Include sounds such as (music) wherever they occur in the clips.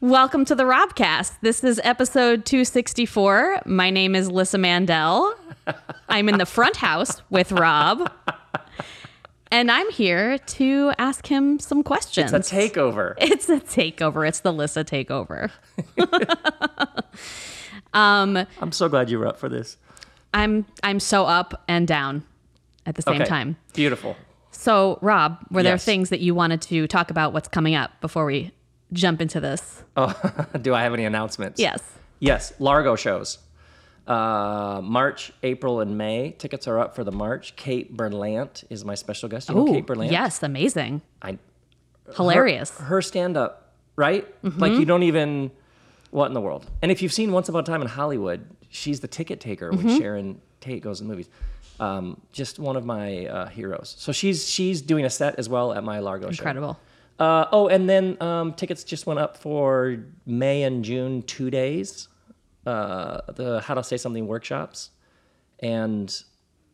Welcome to the Robcast. This is episode 264. My name is Lyssa Mandel. I'm in the front house with Rob. And I'm here to ask him some questions. It's a takeover. It's a takeover. It's the Lyssa takeover. (laughs) um, I'm so glad you were up for this. I'm I'm so up and down at the same Okay, time. Beautiful. So, Rob, were there things that you wanted to talk about what's coming up before we jump into this? Oh, (laughs) do I have any announcements? Yes. Yes, Largo shows. Uh, March, April, and May. Tickets are up for the March. Kate Berlant is my special guest. You know Ooh, Kate Berlant? yes, amazing. I, Hilarious. her, her stand up, right? Mm-hmm. Like you don't even what in the world. And if you've seen Once Upon a Time in Hollywood, she's the ticket taker when Mm-hmm. Sharon Tate goes to the movies. Um, just one of my uh, heroes. So she's she's doing a set as well at my Largo show. Incredible. Uh, oh, and then um, tickets just went up for May and June, two days. Uh, the How to Say Something workshops, and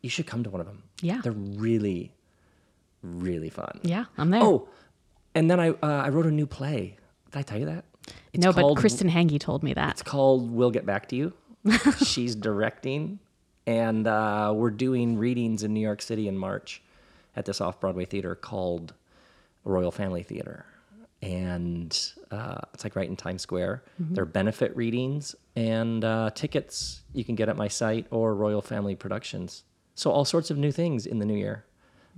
you should come to one of them. Yeah. they're really, really fun. Yeah, I'm there. Oh, and then I uh, I wrote a new play. Did I tell you that? It's no, but Kristen Hanggi told me that. It's called "We'll Get Back to You." (laughs) She's directing, and uh, we're doing readings in New York City in March at this off-Broadway theater called Royal Family Theater, and uh, it's like right in Times Square. There are benefit readings, and uh, tickets you can get at my site or Royal Family Productions. So all sorts of new things in the new year.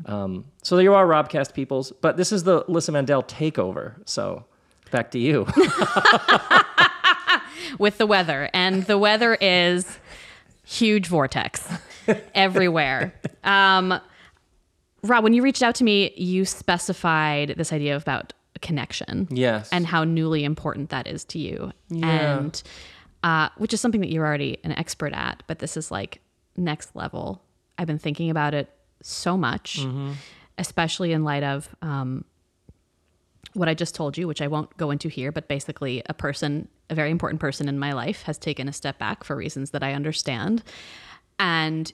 Um, so there you are, Robcast peoples. But this is the Lyssa Mandel takeover. So back to you. (laughs) with the weather, and the weather is huge vortex (laughs) everywhere. Um, Rob, when you reached out to me, you specified this idea about connection. Yes. And how newly important that is to you. And uh, which is something that you're already an expert at, but this is like next level. I've been thinking about it so much, especially in light of um, what I just told you, which I won't go into here, but basically, a person, a very important person in my life, has taken a step back for reasons that I understand. And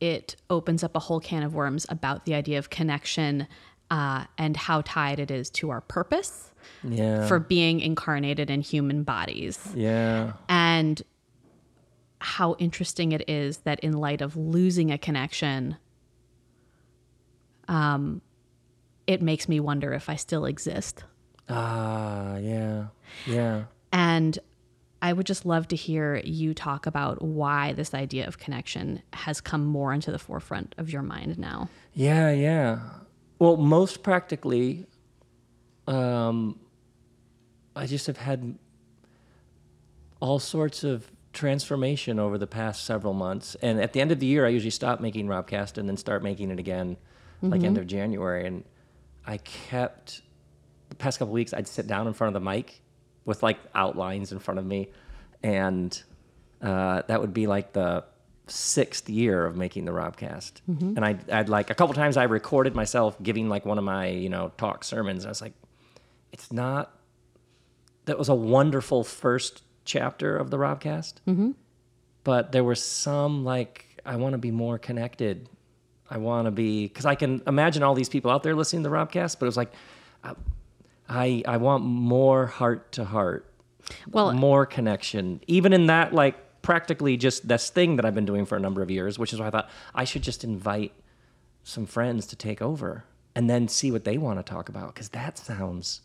it opens up a whole can of worms about the idea of connection uh, and how tied it is to our purpose yeah. for being incarnated in human bodies. yeah. And how interesting it is that in light of losing a connection, um, it makes me wonder if I still exist. Ah, yeah. Yeah. And I would just love to hear you talk about why this idea of connection has come more into the forefront of your mind now. Yeah, yeah. Well, most practically, um, I just have had all sorts of transformation over the past several months. And at the end of the year, I usually stop making Robcast and then start making it again, like end of January. And I kept the past couple weeks. I'd sit down in front of the mic with like outlines in front of me, and uh, that would be like the sixth year of making the Robcast. Mm-hmm. And I'd, I'd like a couple times I recorded myself giving like one of my you know talk sermons. And I was like, it's not. That was a wonderful first chapter of the Robcast, mm-hmm. but there was some like I want to be more connected. I want to be because I can imagine all these people out there listening to the Robcast, but it was like I I I want more heart to heart, Well, more connection, even in that like practically just this thing that I've been doing for a number of years, which is why I thought I should just invite some friends to take over and then see what they want to talk about because that sounds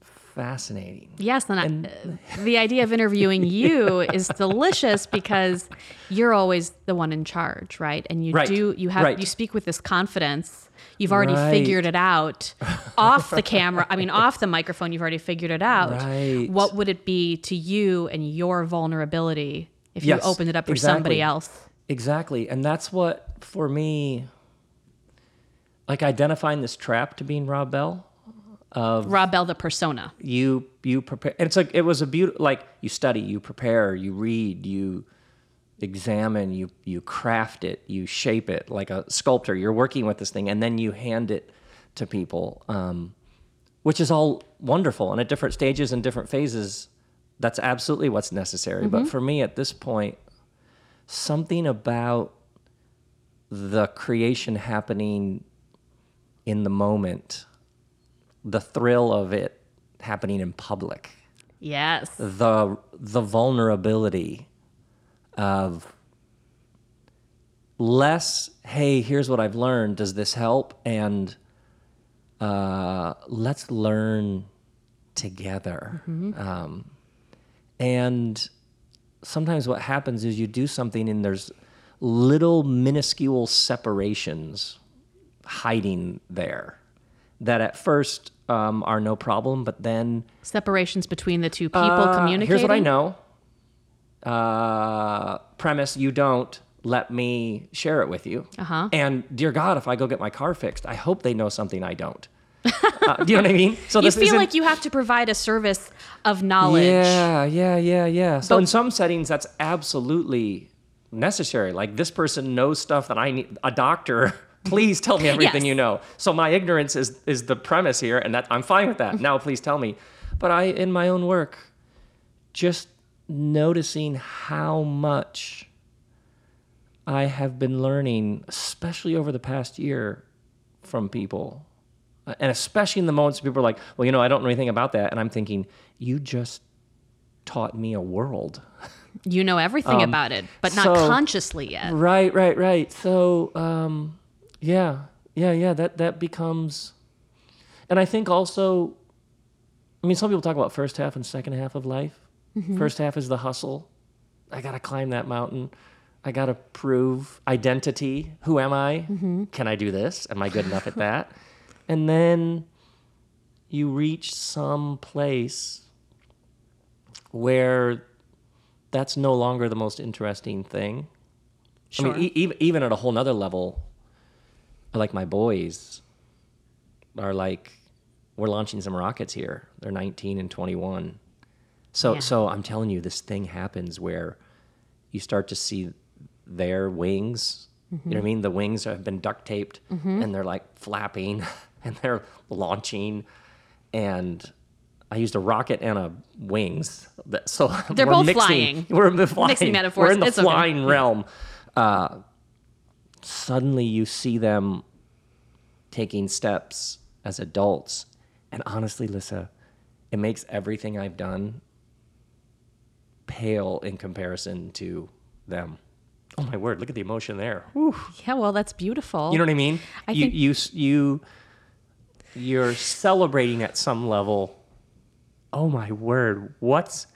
fascinating. Yes, and, I, uh, the idea of interviewing (laughs) you is delicious because you're always the one in charge, right? And you Right, do you have right. you speak with this confidence. You've already Right. figured it out (laughs) off the camera. I mean, off the microphone, you've already figured it out. Right. What would it be to you and your vulnerability if Yes, you opened it up for exactly. somebody else? Exactly. And that's what, for me, like identifying this trap to being Rob Bell, of Rob Bell, the persona. you you prepare and it's like it was a beautiful like you study you prepare you read you examine you you craft it you shape it like a sculptor. You're working with this thing and then you hand it to people um, which is all wonderful. And at different stages and different phases that's absolutely what's necessary. But for me at this point something about the creation happening in the moment the thrill of it happening in public Yes. the the vulnerability of less hey here's what i've learned does this help and uh, let's learn together um, and sometimes what happens is you do something and there's little minuscule separations hiding there that at first um, are no problem but then Separations between the two people uh, communicating. Here's what I know. Uh, premise: You don't let me share it with you. Uh-huh. And dear God, if I go get my car fixed, I hope they know something I don't. uh, do you know what I mean? So (laughs) You feel like you have to provide a service of knowledge. Yeah, yeah, yeah, yeah. So But- in some settings, that's absolutely necessary. Like this person knows stuff that I need. A doctor, (laughs) please tell me everything Yes. you know. So my ignorance is is the premise here, and that I'm fine with that. now, please tell me. But I, in my own work, just noticing how much I have been learning, especially over the past year, from people. Uh, And especially in the moments people are like, well, you know, I don't know anything about that. And I'm thinking, you just taught me a world. (laughs) You know everything about it, but not Um, so- consciously yet. Right, right, right. So, um, yeah, yeah, yeah. That that becomes, and I think also, I mean, some people talk about first half and second half of life. Mm-hmm. First half is the hustle. I gotta climb that mountain. I gotta prove identity. Who am I? Mm-hmm. Can I do this? Am I good enough at that? (laughs) And then you reach some place where that's no longer the most interesting thing. I mean, e- even even at a whole nother level, like my boys are like, we're launching some rockets here. They're 19 and 21. So Yeah. so I'm telling you, this thing happens where you start to see their wings. You know what I mean? The wings have been duct taped and they're like flapping (laughs) and they're launching. And I used a rocket and a wings. That- So (laughs) They're both mixing, flying. (laughs) We're the flying. Mixing metaphors. We're in the It's okay. flying realm. Uh, suddenly you see them taking steps as adults. And honestly, Lyssa, it makes everything I've done pale in comparison to them. Oh my word, look at the emotion there. Whew. Yeah, well, that's beautiful. You know what I mean? I you, think- you you you're celebrating at some level. Oh my word, what's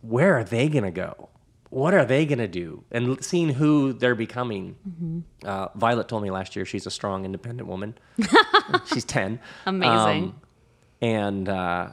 where are they going to go? What are they going to do? And seeing who they're becoming. Mm-hmm. Uh, Violet told me last year she's a strong, independent woman. (laughs) she's 10. Amazing. Um, and uh,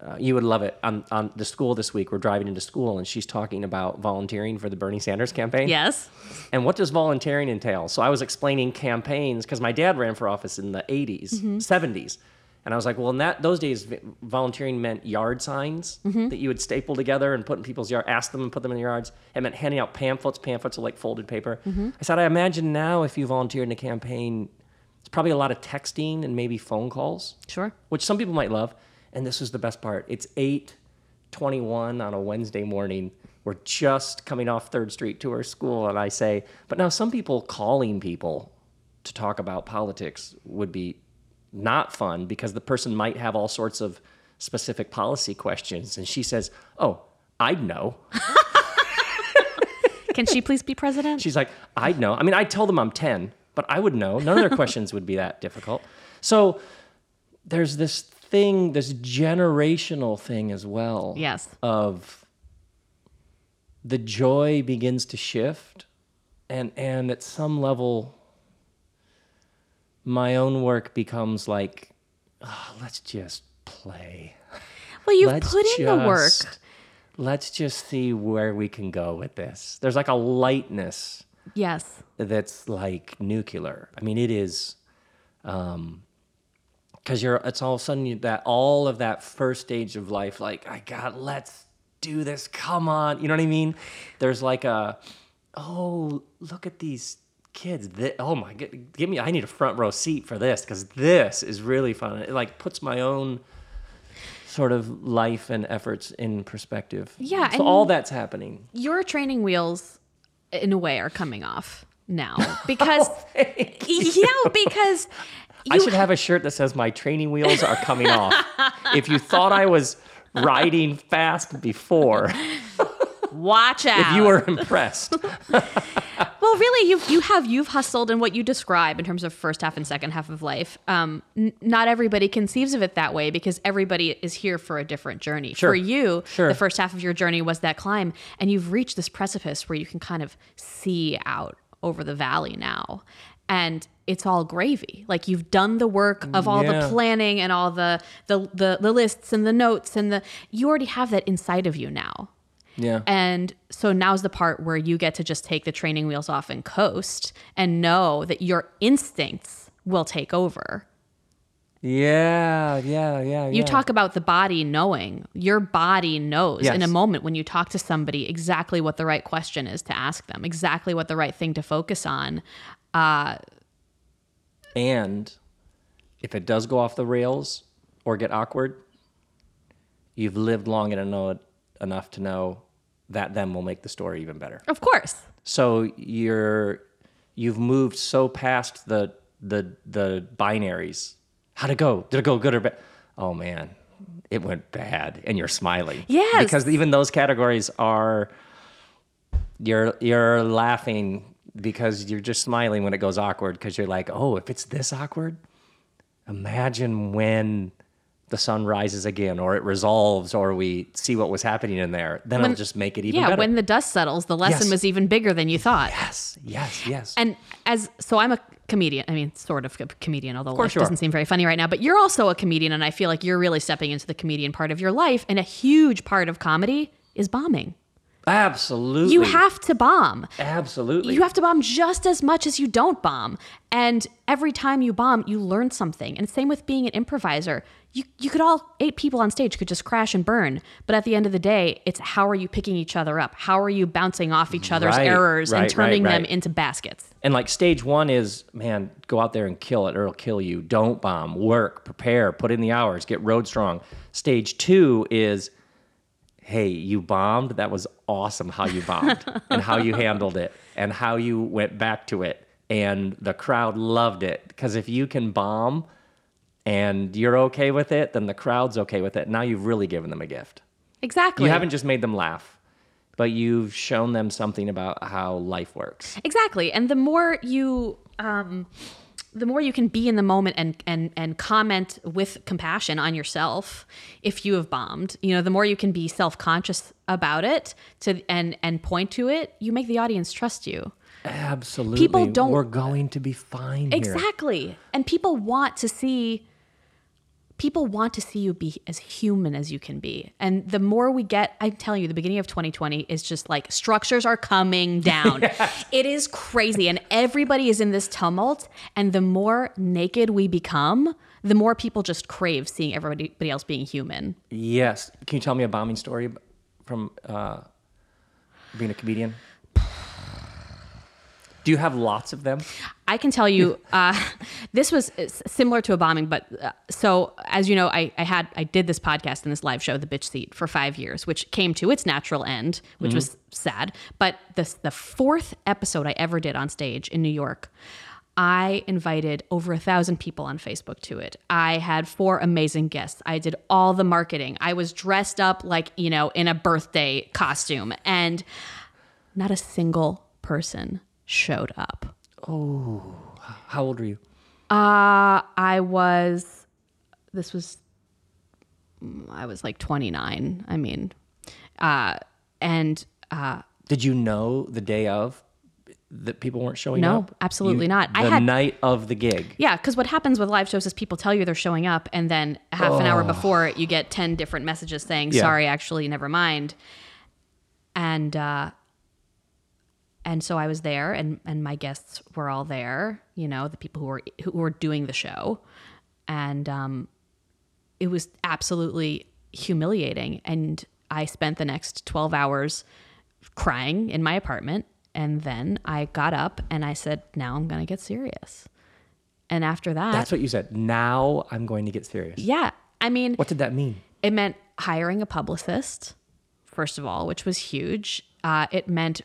uh, you would love it. On, on the school this week, we're driving into school, and she's talking about volunteering for the Bernie Sanders campaign. yes. And what does volunteering entail? So I was explaining campaigns because my dad ran for office in the 80s, 70s. Mm-hmm. And I was like, well, in that those days, volunteering meant yard signs mm-hmm. that you would staple together and put in people's yard, ask them and put them in the yards. It meant handing out pamphlets. Pamphlets are like folded paper. Mm-hmm. I said, I imagine now if you volunteer in a campaign, it's probably a lot of texting and maybe phone calls Sure. which some people might love. And this is the best part. It's 8:21 on a Wednesday morning. We're just coming off Third Street to our school, and I say, but now some people calling people to talk about politics would be not fun because the person might have all sorts of specific policy questions. And she says, "Oh, I'd know." (laughs) Can she please be president? She's like, I'd know. I mean, I'd tell them I'm 10, but I would know. None of their (laughs) questions would be that difficult. So there's this thing, this generational thing as well. Yes. Of the joy begins to shift. And, and at some level, my own work becomes like, "Ah, let's just play. well, you've Let's put in the work. Let's just see where we can go with this. There's like a lightness Yes. that's like nuclear. I mean, it is, um, because you're. It's all of a sudden you, that all of that first stage of life. Like, I got. Let's do this. Come on. You know what I mean? There's like a, oh, look at these kids. Thi- oh my, god give me. I need a front row seat for this because this is really fun. It like puts my own sort of life and efforts in perspective. Yeah, So all that's happening. Your training wheels, in a way, are coming off now (laughs) because oh, (laughs) yeah, because I should have a shirt that says my training wheels are coming off. (laughs) If you thought I was riding fast before. Watch out. (laughs) if you were impressed. (laughs) Well, really, you you have you've hustled in what you describe in terms of first half and second half of life. Um, n- not everybody conceives of it that way because everybody is here for a different journey. Sure. For you, Sure. the first half of your journey was that climb, and you've reached this precipice where you can kind of see out over the valley now, and it's all gravy. Like you've done the work of all Yeah. the planning and all the, the the the lists and the notes and the you already have that inside of you now. Yeah. And so now's the part where you get to just take the training wheels off and coast and know that your instincts will take over. Yeah, yeah, yeah. You yeah. talk about the body knowing. Your body knows in a moment when you talk to somebody exactly what the right question is to ask them, exactly what the right thing to focus on. Uh, and if it does go off the rails or get awkward, you've lived long know enough to know that then will make the story even better. Of course. So you're you've moved so past the the the binaries. How'd it go? Did it go good or bad? Oh man, it went bad, and you're smiling. Yes. because even those categories are you're you're laughing because you're just smiling when it goes awkward because you're like, oh, if it's this awkward, imagine when the sun rises again or it resolves or we see what was happening in there then it'll just make it even Yeah, better when the dust settles, the lesson Yes. was even bigger than you thought. yes yes yes And as so, I'm a comedian. I mean, sort of a comedian, although life you doesn't seem very funny right now. But you're also a comedian, and I feel like you're really stepping into the comedian part of your life. And a huge part of comedy is bombing. Absolutely You have to bomb. absolutely You have to bomb just as much as you don't bomb. And every time you bomb, you learn something. And same with being an improviser. You, you could all, eight people on stage could just crash and burn. But at the end of the day, it's how are you picking each other up? How are you bouncing off each other's Right, errors and turning right, them right. into baskets? And like stage one is, man, go out there and kill it or it'll kill you. Don't bomb. Work, prepare, put in the hours, get road strong. Stage two is, hey, you bombed. That was awesome how you bombed (laughs) and how you handled it and how you went back to it. And the crowd loved it. Because if you can bomb and you're okay with it, then the crowd's okay with it. Now you've really given them a gift. Exactly. You haven't just made them laugh, but you've shown them something about how life works. Exactly. And the more you um the more you can be in the moment and and and comment with compassion on yourself if you have bombed, you know, the more you can be self-conscious about it to and and point to it, you make the audience trust you. Absolutely. People don't- We're going to be fine here. Exactly. And people want to see people want to see you be as human as you can be. And the more we get, I'm telling you, the beginning of 2020 is just like structures are coming (laughs) down. It is crazy. And everybody is in this tumult. And the more naked we become, the more people just crave seeing everybody everybody else being human. Yes. Can you tell me a bombing story from uh, being a comedian? Do you have lots of them? I can tell you, (laughs) uh, this was similar to a bombing, but uh, so as you know, I, I had I did this podcast and this live show, The Bitch Seat, for five years, which came to its natural end, which was sad. But the the fourth episode I ever did on stage in New York. I invited over a thousand people on Facebook to it. I had four amazing guests. I did all the marketing. I was dressed up like, you know, in a birthday costume, and not a single person showed up. Oh, how old were you? Uh, I was, this was, I was like 29. I mean, uh, and uh, Did you know the day of that people weren't showing No, up? No, absolutely You- not. I The had- night of the gig. yeah, because what happens with live shows is people tell you they're showing up, and then half an hour before you get 10 different messages saying, Yeah. sorry, actually, never mind. And, uh, and so I was there, and, and my guests were all there. You know, the people who were who were doing the show, and um, it was absolutely humiliating. And I spent the next 12 hours crying in my apartment. And then I got up and I said, now I'm going to get serious. And after that, That's what you said. Now I'm going to get serious. yeah, I mean, What did that mean? it meant hiring a publicist, first of all, which was huge. Uh, it meant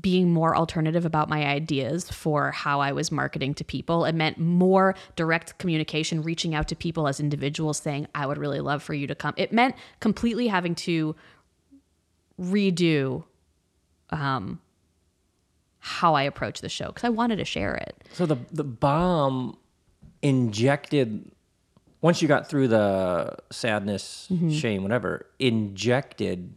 being more alternative about my ideas for how I was marketing to people. It meant more direct communication, reaching out to people as individuals saying, I would really love for you to come. It meant completely having to redo um, how I approach the show because I wanted to share it. So the the bomb injected once you got through the sadness, Mm-hmm. shame, whatever, injected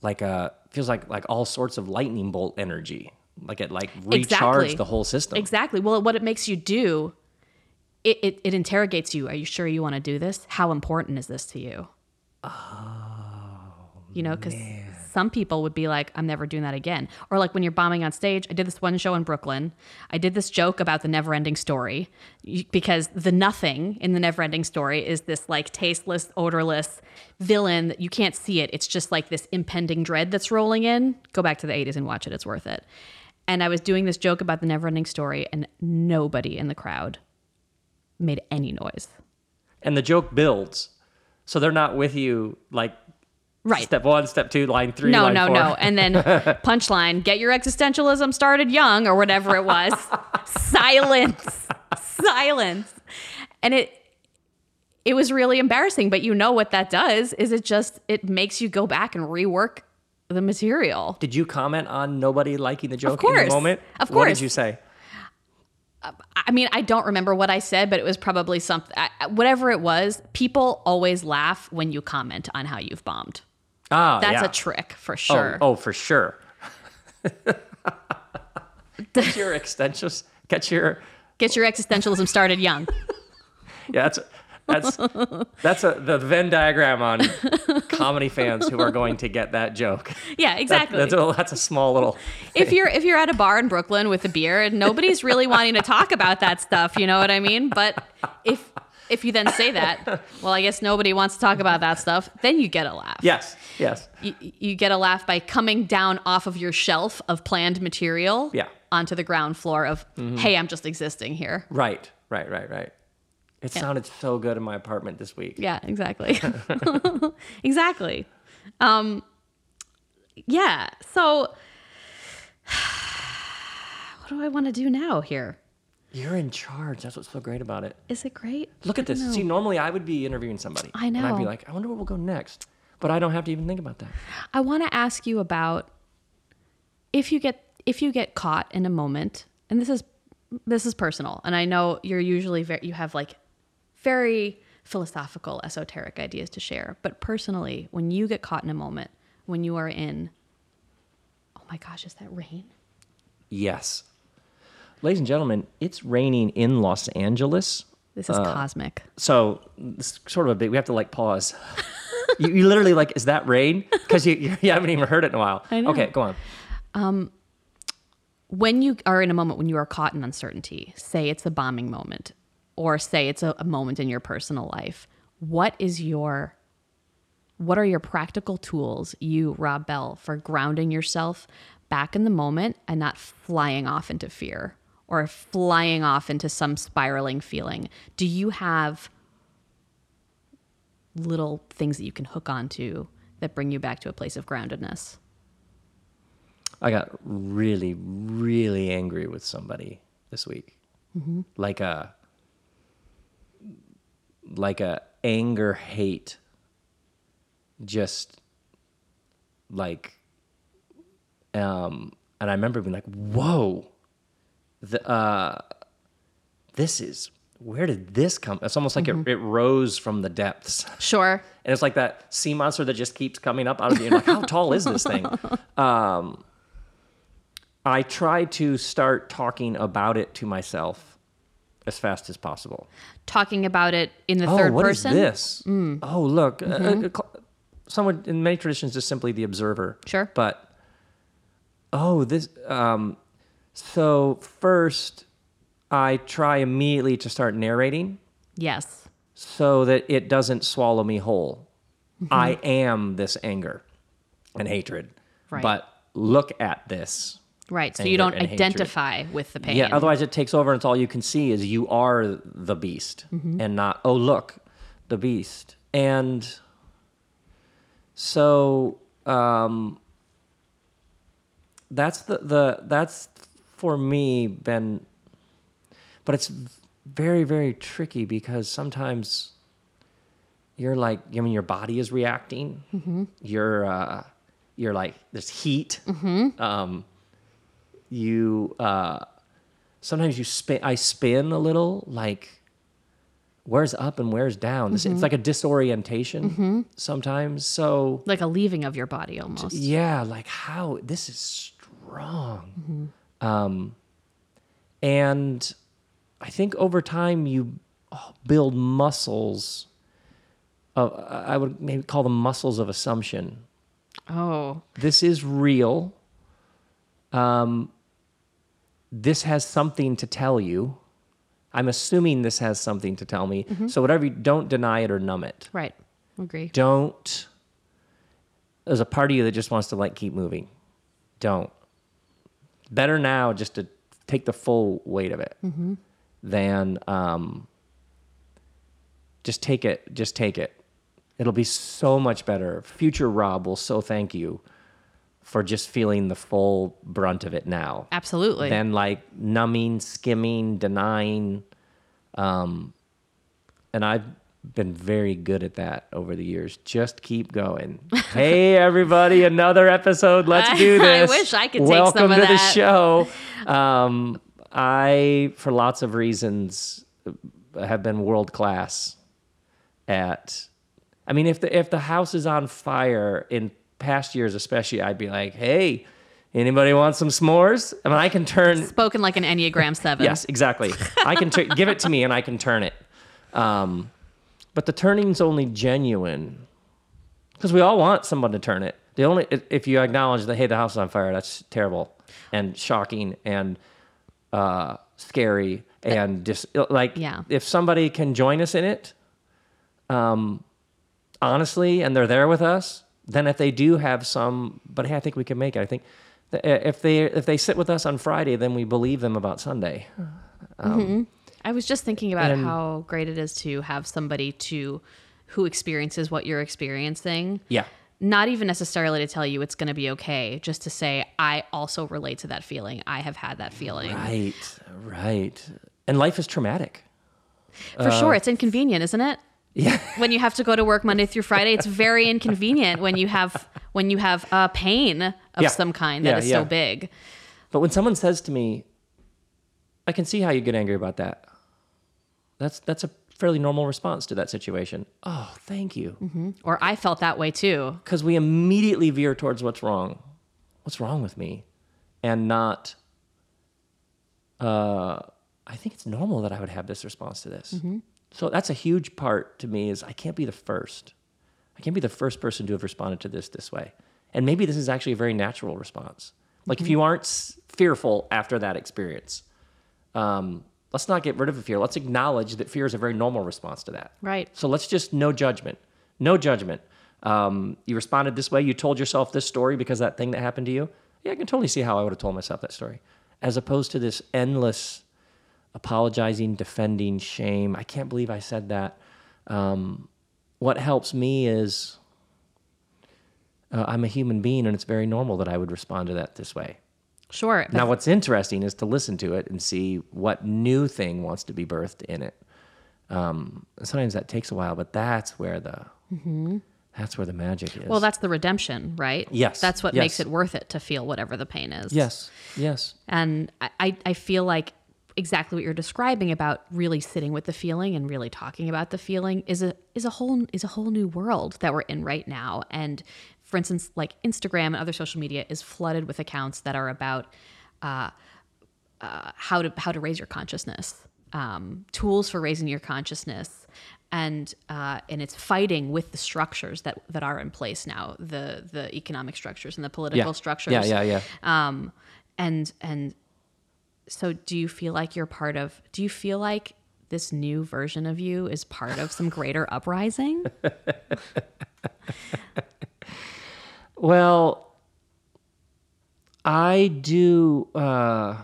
like a feels like like all sorts of lightning bolt energy. Like it like recharged Exactly. the whole system. Exactly. Well, what it makes you do, it, it, it interrogates you. Are you sure you want to do this? How important is this to you? Oh, you know, because some people would be like, I'm never doing that again. Or like when you're bombing on stage, I did this one show in Brooklyn. I did this joke about the never ending story because the nothing in the never ending story is this like tasteless, odorless villain that you can't see it. It's just like this impending dread that's rolling in. Go back to the 80s and watch it, it's worth it. And I was doing this joke about the never ending story, and nobody in the crowd made any noise. and the joke builds. So they're not with you like Right. step one, step two, line three. No, line no, four. no. And then (laughs) punchline, get your existentialism started young or whatever it was. Silence. Silence. And it it was really embarrassing, but you know what that does is it just it makes you go back and rework the material. Did you comment on nobody liking the joke in course. the moment? Of course. What did you say? I mean, I don't remember what I said, but it was probably something whatever it was. People always laugh when you comment on how you've bombed. Ah, That's yeah. a trick for Oh, sure. Oh, for sure. (laughs) get your extensions. Get your Get your existentialism started young. (laughs) yeah. That's that's that's a the Venn diagram on comedy fans who are going to get that joke. (laughs) Yeah, That- exactly. that's a that's a small little. if you're if you're at a bar in Brooklyn with a beer and nobody's really wanting to talk about that stuff, you know what I mean? But if if you then say that, (laughs) well, I guess nobody wants to talk about that stuff, then you get a laugh. Yes. Yes. You, you get a laugh by coming down off of your shelf of planned material Yeah. onto the ground floor of, hey, I'm just existing here. Right. Right. Right. Right. It sounded so good in my apartment this week. Yeah, exactly. (laughs) (laughs) exactly. Um, yeah. So, (sighs) what do I want to do now here? You're in charge. That's what's so great about it. Is it great? Look at this. See, normally I would be interviewing somebody. I know. And I'd be like, I wonder where we'll go next. But I don't have to even think about that. I want to ask you about if you get if you get caught in a moment, and this is this is personal, and I know you're usually very you have like very philosophical, esoteric ideas to share, but personally, when you get caught in a moment, when you are in, oh my gosh, is that rain? Yes. Ladies and gentlemen, it's raining in Los Angeles. This is uh, cosmic. So sort of a big, we have to like pause. you, you literally like, is that rain? Because you, you, haven't even heard it in a while. Okay, go on. Um, when you are in a moment when you are caught in uncertainty, say it's a bombing moment, or say it's a, a moment in your personal life, what is your what are your practical tools, you, Rob Bell, for grounding yourself back in the moment and not flying off into fear or flying off into some spiraling feeling? Do you have little things that you can hook onto that bring you back to a place of groundedness? I got really, really angry with somebody this week. Like a, like a anger hate. Just like, um, and I remember being like, "Whoa, the uh, this is where did this come?" It's almost like it, it rose from the depths. Sure. And it's like that sea monster that just keeps coming up out of the like, how tall is this thing? (laughs) Um, I try to start talking about it to myself as fast as possible. Talking about it in the Oh, third what is person. this? Oh, look. uh, uh, cl- someone in many traditions is simply the observer. Sure. But oh, this. Um, so first, I try immediately to start narrating Yes. so that it doesn't swallow me whole. I am this anger and hatred. Right. But look at this. Right. So you don't and hatred. identify with the pain. Yeah, otherwise it takes over and it's all you can see is you are the beast and not, oh, look, the beast. And so um, that's the the that's for me been but it's very very tricky because sometimes you're like i mean your body is reacting Mm-hmm. you're uh you're like there's heat Mm-hmm. um you uh sometimes you spin i spin a little like where's up and where's down Mm-hmm. it's like a disorientation sometimes so Like a leaving of your body almost. yeah like how this is strong um and i think over time you build muscles of, i would maybe call them muscles of assumption. Oh, this is real. Um this has something to tell you. I'm assuming this has something to tell me. So whatever you don't deny it or numb it. Right. Agree. don't there's a part of you that just wants to like keep moving. Don't better now just to take the full weight of it than um just take it just take it it'll be so much better future rob will so thank you for just feeling the full brunt of it now Absolutely. than like numbing, skimming, denying. Um, and I've been very good at that over the years. Just keep going. (laughs) hey, everybody, another episode. Let's do (laughs) this. I wish I could take Welcome some of to the show. Um, I, for lots of reasons, have been world class at. I mean, if the if the house is on fire in past years, especially, I'd be like, "Hey, anybody want some s'mores?" I mean, I can turn. Spoken like an Enneagram 7. Yes, exactly. I can tur- give it to me, and I can turn it. Um, but the turning's only genuine because we all want someone to turn it. The only if- you acknowledge that, hey, the house is on fire, that's terrible and shocking and uh, scary and just like Yeah. if somebody can join us in it, um, honestly, and they're there with us, then if they do have some, but hey, I think we can make it. I think if they if they sit with us on Friday, then we believe them about Sunday. I was just thinking about And- how great it is to have somebody to who experiences what you're experiencing. Yeah. Not even necessarily to tell you it's going to be okay, just to say I also relate to that feeling. I have had that feeling. Right, right. And life is traumatic. For sure, it's inconvenient, isn't it? Uh, Yeah. When you have to go to work Monday through Friday, it's very inconvenient when you have when you have uh, pain of Yeah. some kind that is Yeah, so yeah. big. But when someone says to me, I can see how you get angry about that. That's that's a fairly normal response to that situation. Oh, thank you. Or I felt that way too. Because we immediately veer towards what's wrong. What's wrong with me? And not uh I think it's normal that I would have this response to this. So that's a huge part to me is I can't be the first. I can't be the first person to have responded to this this way. And maybe this is actually a very natural response. Like if you aren't fearful after that experience, um, let's not get rid of the fear. Let's acknowledge that fear is a very normal response to that. Right. So let's just no judgment. No judgment. Um, you responded this way. You told yourself this story because that thing that happened to you. Yeah, I can totally see how I would have told myself that story. As opposed to this endless apologizing, defending, shame. I can't believe I said that. Um, what helps me is uh, I'm a human being and it's very normal that I would respond to that this way. Sure. Now, what's interesting is to listen to it and see what new thing wants to be birthed in it. Um, sometimes that takes a while, but that's where the that's where the magic is. well, that's the redemption, right? Yes, That's what yes. makes it worth it to feel whatever the pain is. yes, yes, And I- I, I feel like exactly what you're describing about really sitting with the feeling and really talking about the feeling is a is a whole is a whole new world that we're in right now. And for instance, like Instagram and other social media is flooded with accounts that are about uh, uh, how to how to raise your consciousness, um, tools for raising your consciousness, and uh, and it's fighting with the structures that that are in place now, the the economic structures and the political yeah, structures. yeah, yeah, yeah. um and and so do you feel like you're part of do you feel like this new version of you is part of some greater uprising (laughs) Well, I do. Uh,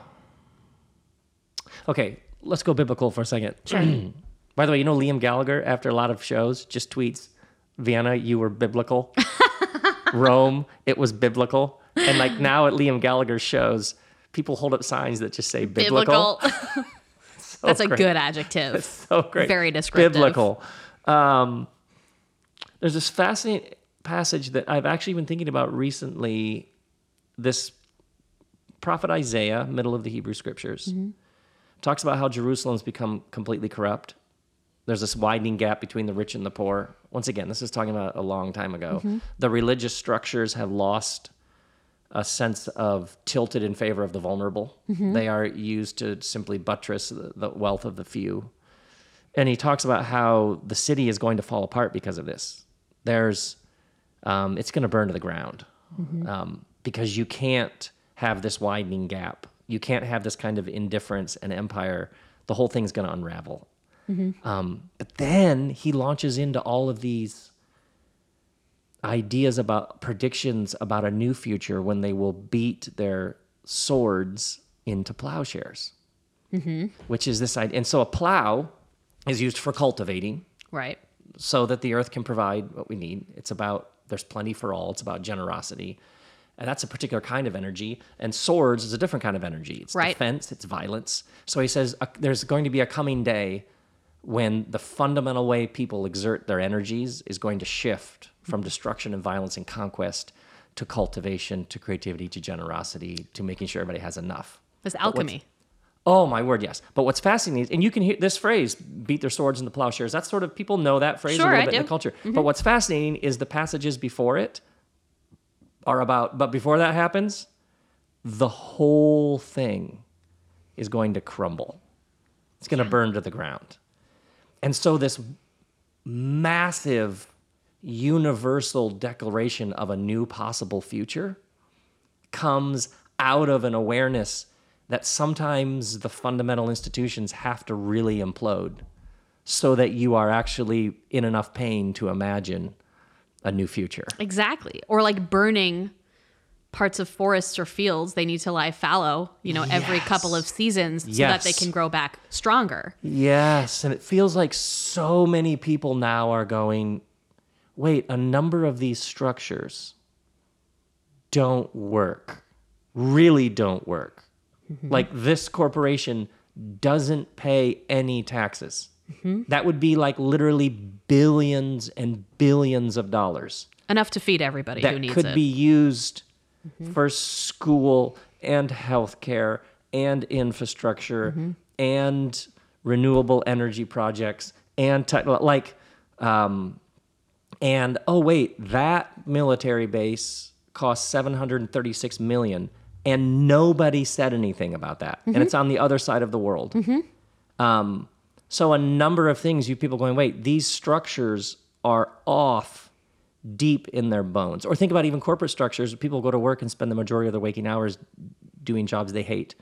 okay, let's go biblical for a second. (clears throat) By the way, you know Liam Gallagher, after a lot of shows, just tweets, Vienna, you were biblical. (laughs) Rome, it was biblical. and like now at Liam Gallagher's shows, people hold up signs that just say biblical. Biblical. (laughs) (laughs) That's a good adjective. so great. Very descriptive. Biblical. Um, there's this fascinating passage that I've actually been thinking about recently. This prophet Isaiah, middle of the Hebrew scriptures, Mm-hmm. talks about how Jerusalem's become completely corrupt. There's this widening gap between the rich and the poor. Once again, this is talking about a long time ago. Mm-hmm. The religious structures have lost a sense of tilted in favor of the vulnerable. Mm-hmm. They are used to simply buttress the, the wealth of the few. And he talks about how the city is going to fall apart because of this. There's, um, it's going to burn to the ground um, because you can't have this widening gap. You can't have this kind of indifference and empire. The whole thing's going to unravel. Um, but then he launches into all of these ideas about predictions about a new future when they will beat their swords into plowshares, which is this idea. And so a plow is used for cultivating Right. so that the earth can provide what we need. It's about there's plenty for all. It's about generosity. And that's a particular kind of energy. And swords is a different kind of energy. It's Right. defense, it's violence. So he says uh, there's going to be a coming day when the fundamental way people exert their energies is going to shift from destruction and violence and conquest to cultivation, to creativity, to generosity, to making sure everybody has enough. It's alchemy. Oh my word, yes. But what's fascinating is, and you can hear this phrase, beat their swords into plowshares. That's sort of, people know that phrase Sure, a little I bit in the culture. Mm-hmm. But what's fascinating is the passages before it are about, but before that happens, the whole thing is going to crumble. It's going to burn to the ground. And so this massive universal declaration of a new possible future comes out of an awareness that sometimes the fundamental institutions have to really implode so that you are actually in enough pain to imagine a new future. Exactly. Or like burning parts of forests or fields, they need to lie fallow, you know, every couple of seasons so that they can grow back stronger. Yes, and it feels like so many people now are going, wait, a number of these structures don't work, really don't work. Mm-hmm. Like this corporation doesn't pay any taxes. Mm-hmm. That would be like literally billions and billions of dollars. Enough to feed everybody who that needs could it. be used mm-hmm. for school and healthcare and infrastructure and renewable energy projects and tech like um, and oh wait that military base cost 736 million and nobody said anything about that. And it's on the other side of the world. Um, so a number of things you people going wait these structures are off deep in their bones. Or think about even corporate structures. People go to work and spend the majority of their waking hours doing jobs they hate.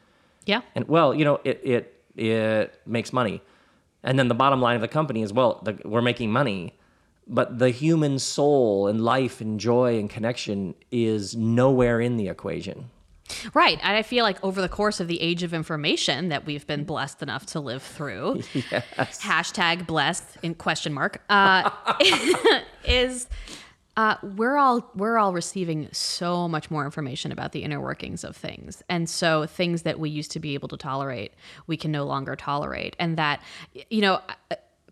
Yeah. and well you know it it it makes money. And then the bottom line of the company is well the, we're making money but the human soul and life and joy and connection is nowhere in the equation Right. And I feel like over the course of the age of information that we've been blessed enough to live through, (laughs) hashtag blessed in question mark, uh, (laughs) is uh, we're all we're all receiving so much more information about the inner workings of things, and so things that we used to be able to tolerate, we can no longer tolerate, and that you know.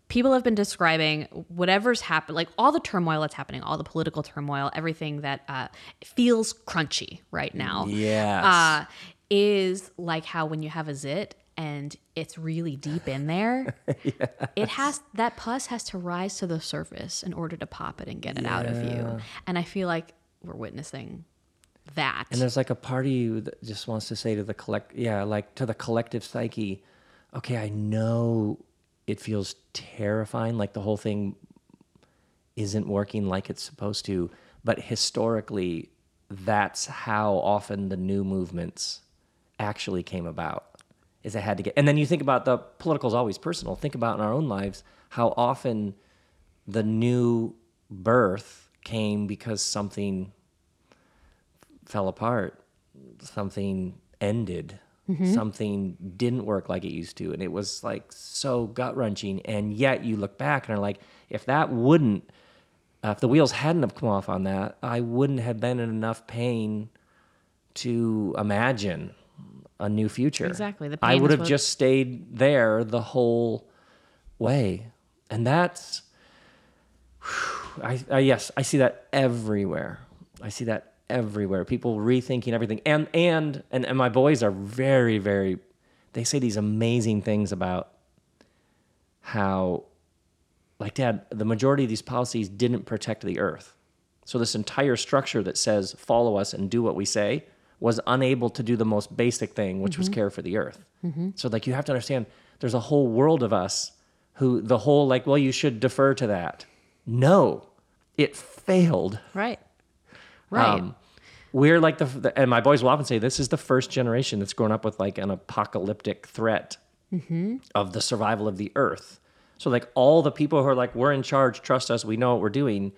People have been describing whatever's happened, like all the turmoil that's happening, all the political turmoil, everything that uh, feels crunchy right now yes uh, is like how when you have a zit and it's really deep in there, (laughs) it has that pus has to rise to the surface in order to pop it and get it out of you. And I feel like we're witnessing that. And there's like a part of you that just wants to say to the collect, yeah, like to the collective psyche, okay, I know it feels terrifying, like the whole thing isn't working like it's supposed to, but historically, that's how often the new movements actually came about. Is it had to get, and then you think about the political is always personal. Think about in our own lives how often the new birth came because something fell apart, something ended, something didn't work like it used to. And it was like so gut wrenching. And yet you look back and are like, if that wouldn't, uh, if the wheels hadn't have come off on that, I wouldn't have been in enough pain to imagine a new future. Exactly. The I would have what- just stayed there the whole way. And that's, (sighs) I, I, yes, I see that everywhere. I see that everywhere. People rethinking everything. And, and, and, and my boys are very, very, they say these amazing things about how, like, Dad, the majority of these policies didn't protect the earth. So this entire structure that says follow us and do what we say was unable to do the most basic thing, which was mm-hmm. care for the earth. Mm-hmm. So like you have to understand, there's a whole world of us who the whole like, well, you should defer to that. No, it failed. Right. Right. Um, we're like the, the and my boys will often say this is the first generation that's grown up with like an apocalyptic threat of the survival of the earth. So like all the people who are like we're in charge, trust us, we know what we're doing.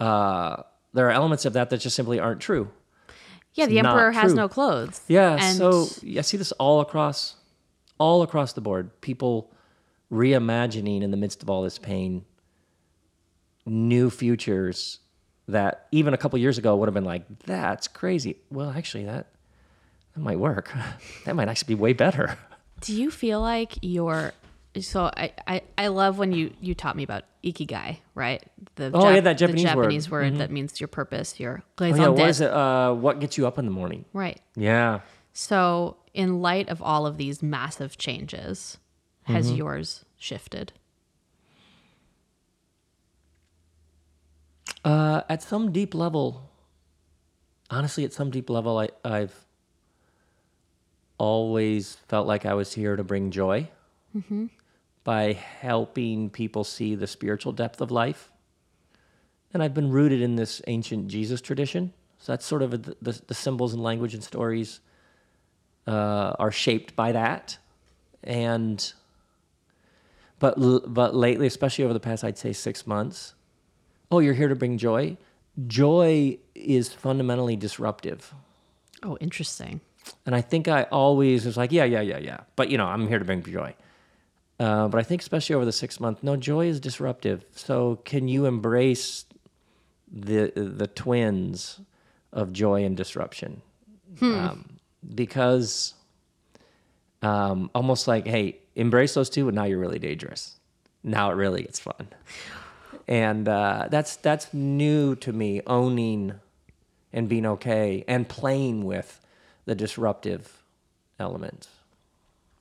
Uh, there are elements of that that just simply aren't true. yeah, the emperor has no clothes. Yeah, And so I see this all across, all across the board. People reimagining in the midst of all this pain, new futures that even a couple years ago would have been like, "That's crazy." Well, actually, that that might work. (laughs) that might actually be way better. do you feel like you're so I, I, I love when you, you taught me about ikigai, right? The Oh, yeah, that Japanese the word. Japanese word, that means your purpose, your Oh, yeah, what is it? Uh, what gets you up in the morning? Right. Yeah. So, in light of all of these massive changes, has Mm-hmm. yours shifted? Uh, at some deep level, honestly, at some deep level, I, I've always felt like I was here to bring joy by helping people see the spiritual depth of life. And I've been rooted in this ancient Jesus tradition. So that's sort of the, the, the symbols and language and stories uh, are shaped by that. And but but lately, especially over the past, I'd say six months, oh, you're here to bring joy. Joy is fundamentally disruptive. Oh, interesting. And I think I always was like, yeah, yeah, yeah, yeah. But, you know, I'm here to bring joy. Uh, but I think, especially over the six month, no, joy is disruptive. So, can you embrace the the twins of joy and disruption? Um, because um, almost like, hey, embrace those two, and now you're really dangerous. Now it really gets fun. (laughs) And uh, that's that's new to me, owning and being okay and playing with the disruptive element.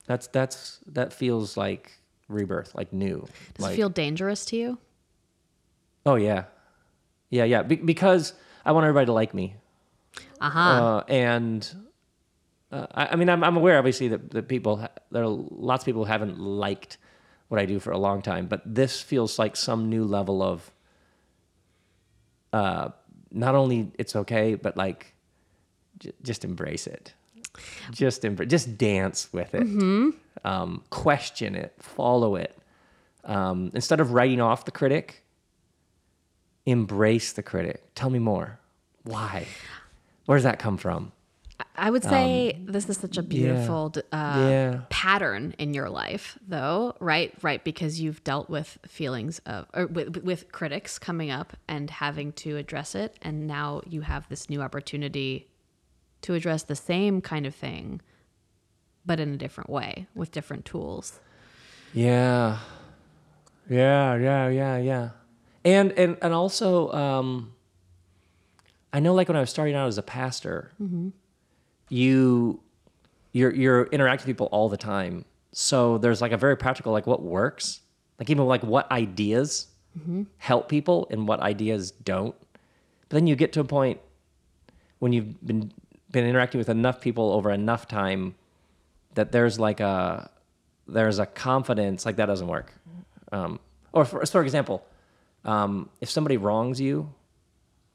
That's that's that feels like rebirth, like new. Does like, it feel dangerous to you? oh yeah, yeah, yeah. Be- because I want everybody to like me, Uh-huh. uh, and uh, I, I mean, I'm, I'm aware, obviously, that, that people ha- there are lots of people who haven't liked what I do for a long time, but this feels like some new level of uh, not only it's okay, but like j- just embrace it, just embrace, just dance with it, um, question it, follow it. Um, instead of writing off the critic, embrace the critic. Tell me more. Why? Where does that come from? I would say this is such a beautiful d- uh, Um, Yeah. pattern in your life, though, right? Right, because you've dealt with feelings of, or with, with critics coming up and having to address it, and now you have this new opportunity to address the same kind of thing, but in a different way with different tools. Yeah. Yeah, yeah, yeah, yeah. And and and also um I know like when I was starting out as a pastor, you you're you're interacting with people all the time. So there's like a very practical like what works. Like even like what ideas help people and what ideas don't. But then you get to a point when you've been been interacting with enough people over enough time that there's like a there's a confidence like that doesn't work. Um, or for, for example, um, if somebody wrongs you,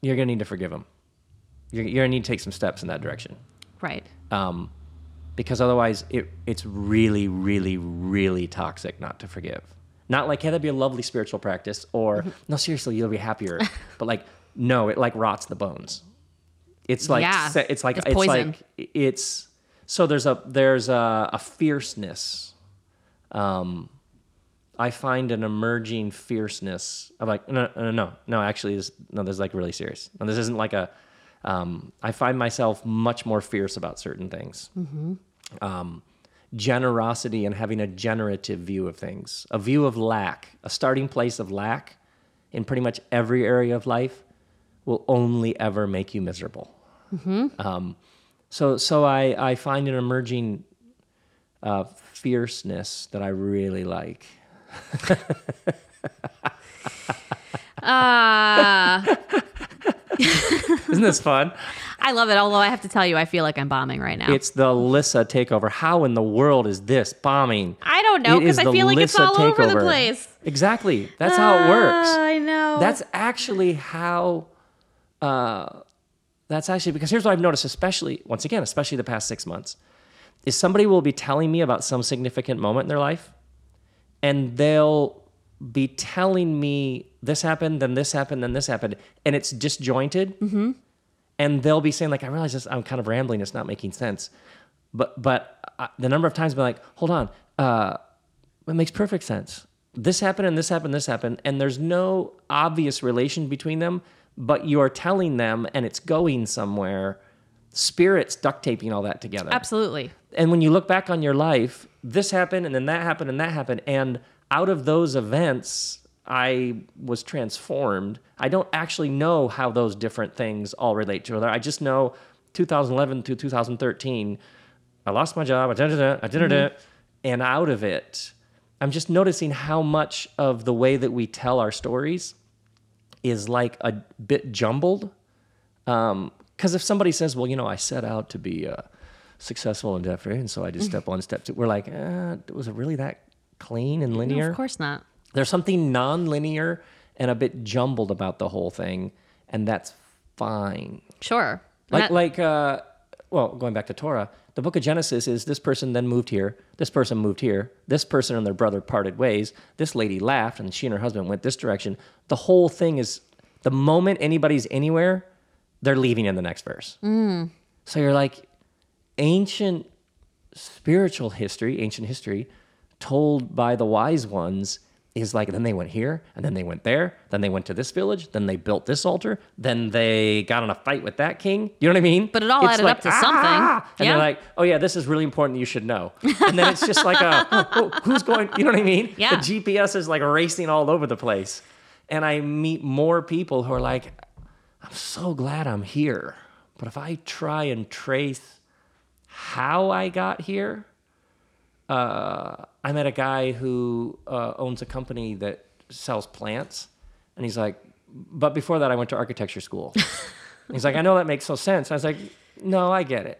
you're gonna need to forgive them. You're, you're gonna need to take some steps in that direction, Right. um, because otherwise it it's really really really toxic not to forgive. Not like hey that'd be a lovely spiritual practice, or no seriously you'll be happier, (laughs) but like no it like rots the bones. It's like Yeah, se- it's like it's it's, like it's so there's a there's a, a fierceness um, I find an emerging fierceness of like no no no no actually this, no this is like really serious. No, this isn't like a Um, I find myself much more fierce about certain things. Um, generosity and having a generative view of things, a view of lack, a starting place of lack in pretty much every area of life will only ever make you miserable. Um, so, so I, I find an emerging uh, fierceness that I really like. (laughs) Ah, (laughs) (laughs) Isn't this fun? I love it. Although I have to tell you, I feel like I'm bombing right now. It's the Lyssa takeover. How in the world is this bombing? I don't know because I feel like it's Lyssa all over the place. Exactly. That's how it works. Ah, I know. That's actually how. Uh, that's actually because here's what I've noticed, especially once again, especially the past six months, is somebody will be telling me about some significant moment in their life, and they'll be telling me this happened, then this happened, then this happened, and it's disjointed. Mm-hmm. And they'll be saying like, I realize this, I'm kind of rambling, it's not making sense, but but uh, the number of times I've been like, hold on, uh, it makes perfect sense. This happened and this happened, this happened, and there's no obvious relation between them, but you are telling them and it's going somewhere. Spirits duct taping all that together. Absolutely. And when you look back on your life, this happened and then that happened and that happened. And out of those events, I was transformed. I don't actually know how those different things all relate to each other. I just know 2011 to 2013, I lost my job, I did it, I did it, and out of it, I'm just noticing how much of the way that we tell our stories is like a bit jumbled. Because if somebody says, well, you know, I set out to be uh, successful and debt free, and so I just step one, step two, we're like, eh, was it really that clean and linear? No, linear? of course not. There's something non-linear and a bit jumbled about the whole thing, and that's fine. Sure. Like, that- like, uh, well, going back to Torah, the book of Genesis is this person then moved here, this person moved here, this person and their brother parted ways, this lady laughed, and she and her husband went this direction. The whole thing is the moment anybody's anywhere, they're leaving in the next verse. So you're like, ancient spiritual history, ancient history, told by the wise ones is like then they went here and then they went there then they went to this village then they built this altar then they got in a fight with that king you know what i mean But it all added up to something. "Ah!" and Yeah. they're like oh yeah this is really important you should know and then it's just like a (laughs) oh, who's going you know what i mean Yeah. the gps is like racing all over the place and i meet more people who are like i'm so glad i'm here but if i try and trace how I got here, uh, I met a guy who uh, owns a company that sells plants, and he's like, "But before that, I went to architecture school." (laughs) he's like, "I know that makes no sense." I was like, "No, I get it.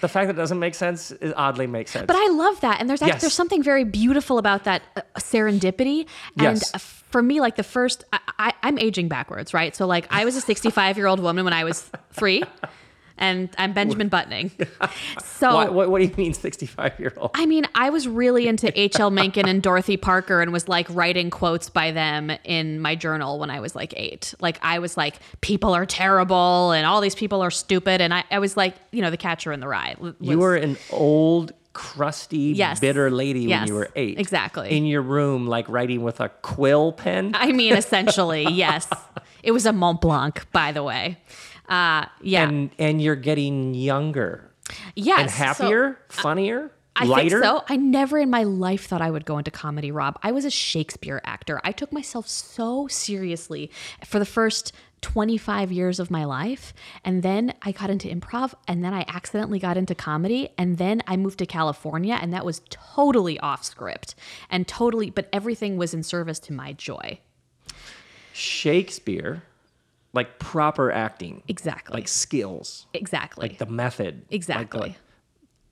The fact that it doesn't make sense is oddly makes sense." But I love that, and there's act- Yes. there's something very beautiful about that uh, serendipity. And Yes. for me, like the first, I, I, I'm aging backwards, right? So like I was a 65 year old woman when I was three, and I'm Benjamin Buttoning. (laughs) So Why- what, what do you mean, sixty-five year old? I mean, I was really into H.L. Mencken and Dorothy Parker and was like writing quotes by them in my journal when I was like eight. Like, I was like, people are terrible and all these people are stupid. And I, I was like, you know, the catcher in the rye. was- You were an old, crusty, Yes. bitter lady Yes, when you were eight. exactly. In your room, like writing with a quill pen. I mean, essentially, yes. It was a Mont Blanc, by the way. Uh, yeah. and and you're getting younger yes. and so- happier, funnier, I lighter. think so. I never in my life thought I would go into comedy, Rob. I was a Shakespeare actor. I took myself so seriously for the first 25 years of my life. And then I got into improv, and then I accidentally got into comedy. And then I moved to California, and that was totally off script and totally, but everything was in service to my joy. Shakespeare, like proper acting, Exactly. like skills, exactly. like the method, like the exactly.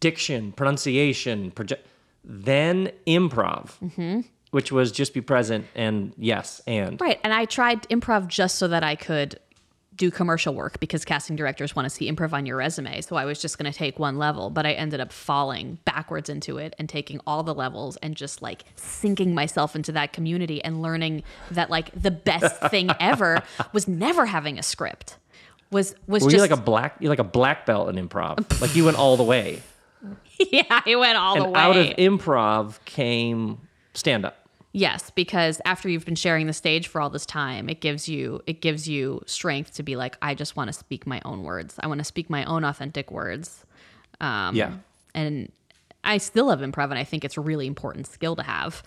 diction, pronunciation, project, then improv, Mm-hmm. which was just be present and yes and Right. And I tried improv just so that I could do commercial work because casting directors want to see improv on your resume. So I was just going to take one level, but I ended up falling backwards into it and taking all the levels and just like sinking myself into that community and learning that like the best (laughs) thing ever was never having a script. Was was Were just you like a black? You like a black belt in improv? (laughs) like you went all the way. yeah, I went all the way. out of improv came stand up. Yes, because after you've been sharing the stage for all this time, it gives you it gives you strength to be like, I just want to speak my own words. I want to speak my own authentic words. Um, Yeah. And I still love improv, and I think it's a really important skill to have.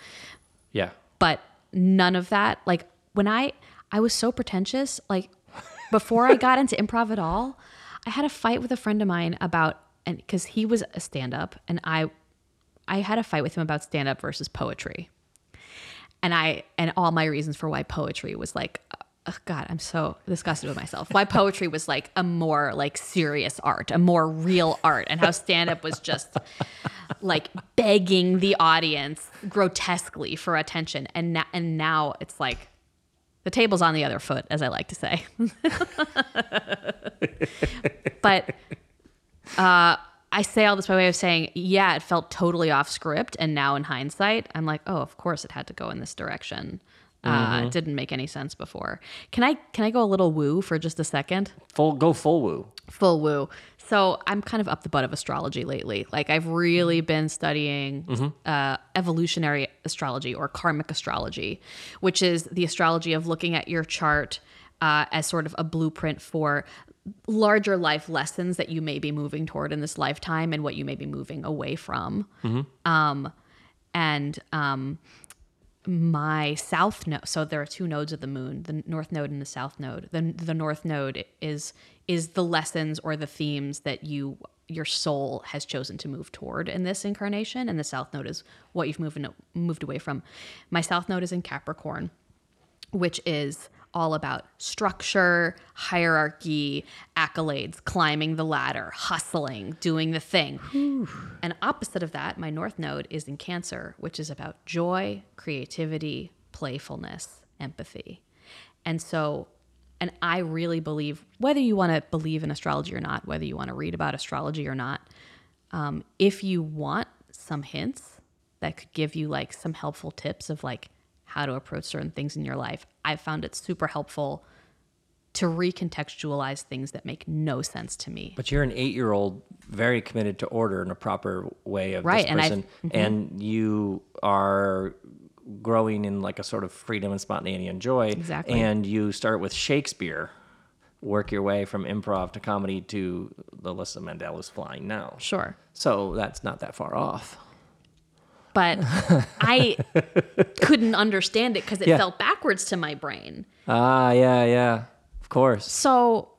Yeah. But none of that, like when I I was so pretentious, like before I got into improv at all, I had a fight with a friend of mine about and because he was a stand up, and I I had a fight with him about stand up versus poetry and I and all my reasons for why poetry was like uh, God, I'm so disgusted with myself. Why poetry was like a more like serious art, a more real art, and how stand up was just like begging the audience grotesquely for attention. And na- and now it's like the table's on the other foot, as I like to say. (laughs) but uh, I say all this by way of saying, yeah, it felt totally off script, and now in hindsight, I'm like, oh, of course it had to go in this direction. Uh, it didn't make any sense before. Can I can I go a little woo for just a second? Full go full woo. Full woo. So I'm kind of up the butt of astrology lately. Like I've really been studying uh, evolutionary astrology or karmic astrology, which is the astrology of looking at your chart uh, as sort of a blueprint for larger life lessons that you may be moving toward in this lifetime and what you may be moving away from. Um, and um, my south node so there are two nodes of the moon the north node and the south node. The, the north node is is the lessons or the themes that you your soul has chosen to move toward in this incarnation and the south node is what you've moved moved away from. My south node is in capricorn which is all about structure, hierarchy, accolades, climbing the ladder, hustling, doing the thing. And opposite of that, my north node is in Cancer, which is about joy, creativity, playfulness, empathy. And so, and I really believe, whether you want to believe in astrology or not, whether you want to read about astrology or not, um, if you want some hints that could give you like some helpful tips of like how to approach certain things in your life, I found it super helpful to recontextualize things that make no sense to me. But you're an eight year old, very committed to order in a proper way of Right, this and I've- person. Mm-hmm. And, you are growing in like a sort of freedom and spontaneity and joy. Exactly. And you start with Shakespeare, work your way from improv to comedy to the Alyssa Mandela's Flying Now. Sure. So that's not that far off. But (laughs) I couldn't understand it because it Yeah. felt backwards to my brain. Ah, yeah, yeah. Of course. So,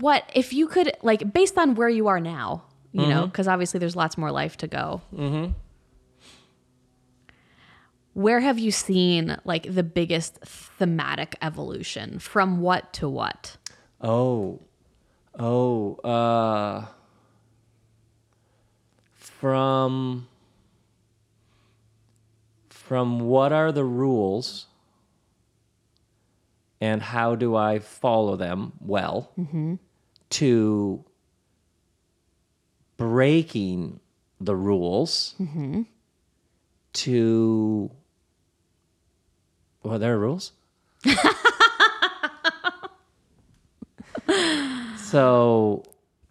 what if you could, like, based on where you are now, you know, because obviously there's lots more life to go. Mm-hmm. Where have you seen, like, the biggest thematic evolution from what to what? Oh, oh, uh, from from what are the rules and how do I follow them well to breaking the rules to well, there are rules. (laughs) so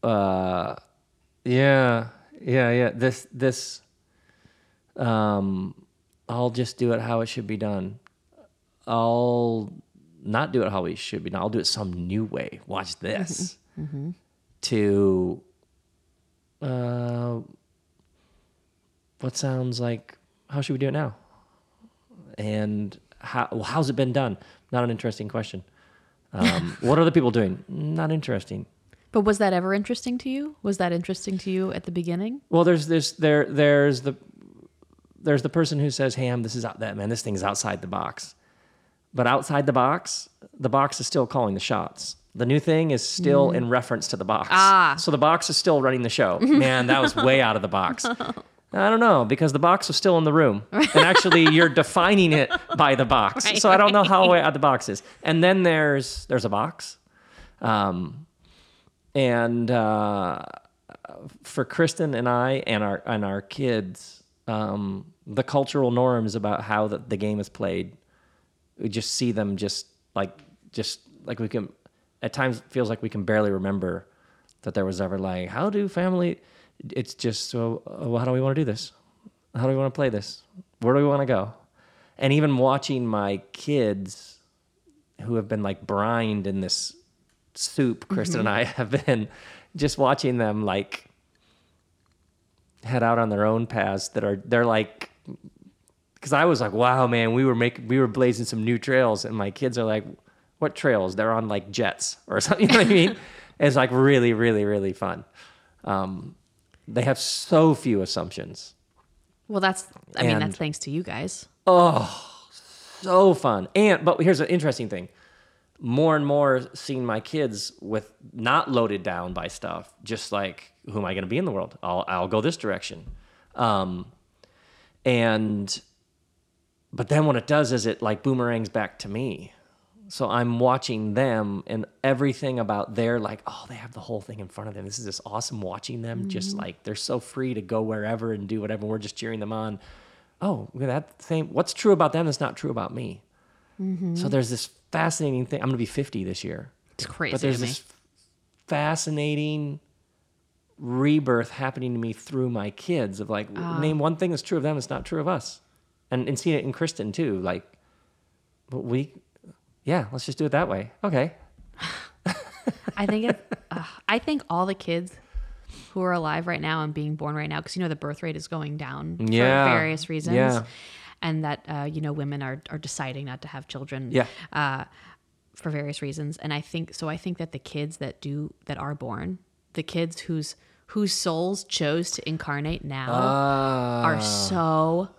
uh yeah yeah yeah this this um i'll just do it how it should be done. I'll not do it how it should be done. I'll do it some new way. Watch this. To uh what sounds like how should we do it now? And how well, how's it been done? Not an interesting question. Um, what are the people doing? Not interesting But was that ever interesting to you? Was that interesting to you at the beginning? Well, there's this there there's the there's the person who says, "Hey, I'm this is out that man, this thing's outside the box." But outside the box, the box is still calling the shots. The new thing is still in reference to the box. Ah. So the box is still running the show. (laughs) Man, that was way out of the box. (laughs) I don't know because the box was still in the room, and (laughs) actually you're defining it by the box. Right, so I don't know how way out the box is. And then there's there's a box, um, and uh, for Kristen and I and our and our kids, um, the cultural norms about how the, the game is played, we just see them just like just like we can at times feels like we can barely remember that there was ever like how do family it's just so well, how do we want to do this how do we want to play this Where do we want to go? And even watching my kids who have been like brined in this soup, Kristen and I (laughs) have been just watching them like head out on their own paths that are they're like because I was like, wow, man, we were making we were blazing some new trails, and my kids are like, what trails? They're on like jets or (laughs) something. You know what I mean? It's like really, really, really fun. Um, they have so few assumptions. Well, that's, I mean, that's thanks to you guys. Oh, so fun. And but here's an interesting thing. More and more seeing my kids with not loaded down by stuff, just like who am I going to be in the world? I'll I'll go this direction. Um and but then what it does is it like boomerangs back to me. So I'm watching them and everything about their like, oh, they have the whole thing in front of them. This is just awesome watching them. Just like they're so free to go wherever and do whatever. We're just cheering them on. Oh, that same. What's true about them is not true about me. So there's this fascinating thing. I'm gonna be 50 this year, It's crazy but there's to me. this fascinating rebirth happening to me through my kids of like Ah. name one thing that's true of them it's not true of us and and seeing it in kristen too like but we yeah let's just do it that way okay (laughs) I think it, uh, I think all the kids who are alive right now and being born right now, because you know the birth rate is going down Yeah. for various reasons, Yeah. And that uh, you know women are are deciding not to have children, Yeah. uh, for various reasons. And I think so. I think that the kids that do that are born, the kids whose whose souls chose to incarnate now, are so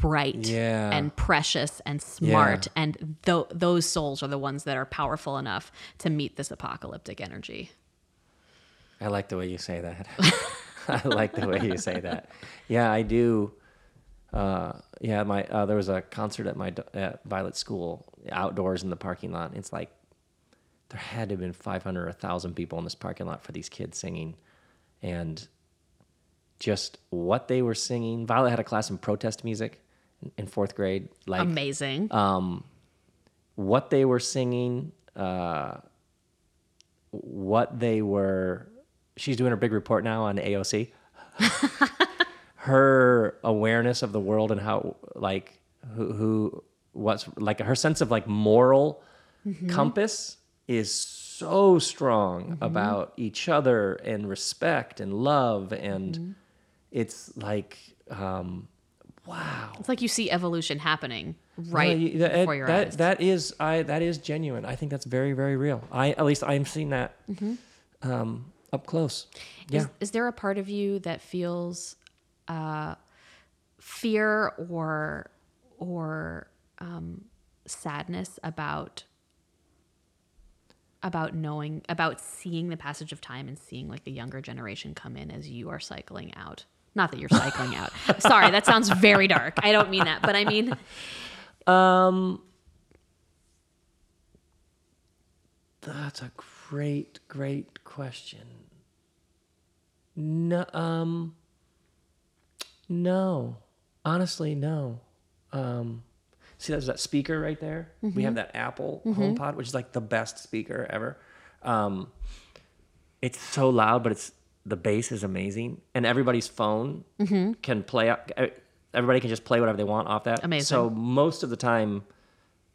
bright Yeah. and precious and smart and th- those souls are the ones that are powerful enough to meet this apocalyptic energy i like the way you say that (laughs) i like the way you say that yeah i do uh, yeah my uh, there was a concert at my at violet school outdoors in the parking lot it's like there had to have been 500 or 1000 people in this parking lot for these kids singing and just what they were singing violet had a class in protest music in- in fourth grade like amazing um, what they were singing, uh, what they were. She's doing her big report now on AOC. (laughs) her awareness of the world and how, like, who, who, what's like her sense of like moral compass is so strong about each other and respect and love and it's like um wow it's like you see evolution happening right you- that, before your that, eyes that is I that is genuine. I think that's very very real. I at least I'm seeing that um, up close. Yeah. is, is there a part of you that feels uh, fear or or um, sadness about about knowing about seeing the passage of time and seeing like the younger generation come in as you are cycling out. Not that you're cycling out. (laughs) Sorry that sounds very dark. I don't mean that but i mean (laughs) Um, that's a great great question. No, um, no, honestly, no. Um, see, there's that speaker right there. We have that Apple HomePod, which is like the best speaker ever. Um, it's so loud, but it's the bass is amazing, and everybody's phone can play. Everybody can just play whatever they want off that. Amazing. So most of the time,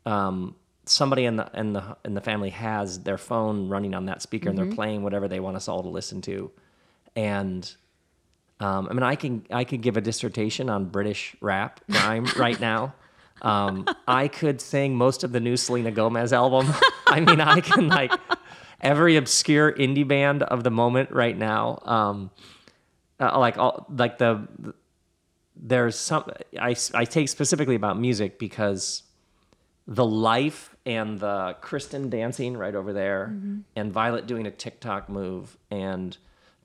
um, somebody in the in the in the family has their phone running on that speaker, and they're playing whatever they want us all to listen to. And um, I mean, I can I could give a dissertation on British rap grime (laughs) right now. Um, I could sing most of the new Selena Gomez album. I mean, I can like every obscure indie band of the moment right now. Um, uh, like all like the there's some I I take specifically about music because the life and the Kristen dancing right over there, and Violet doing a TikTok move, and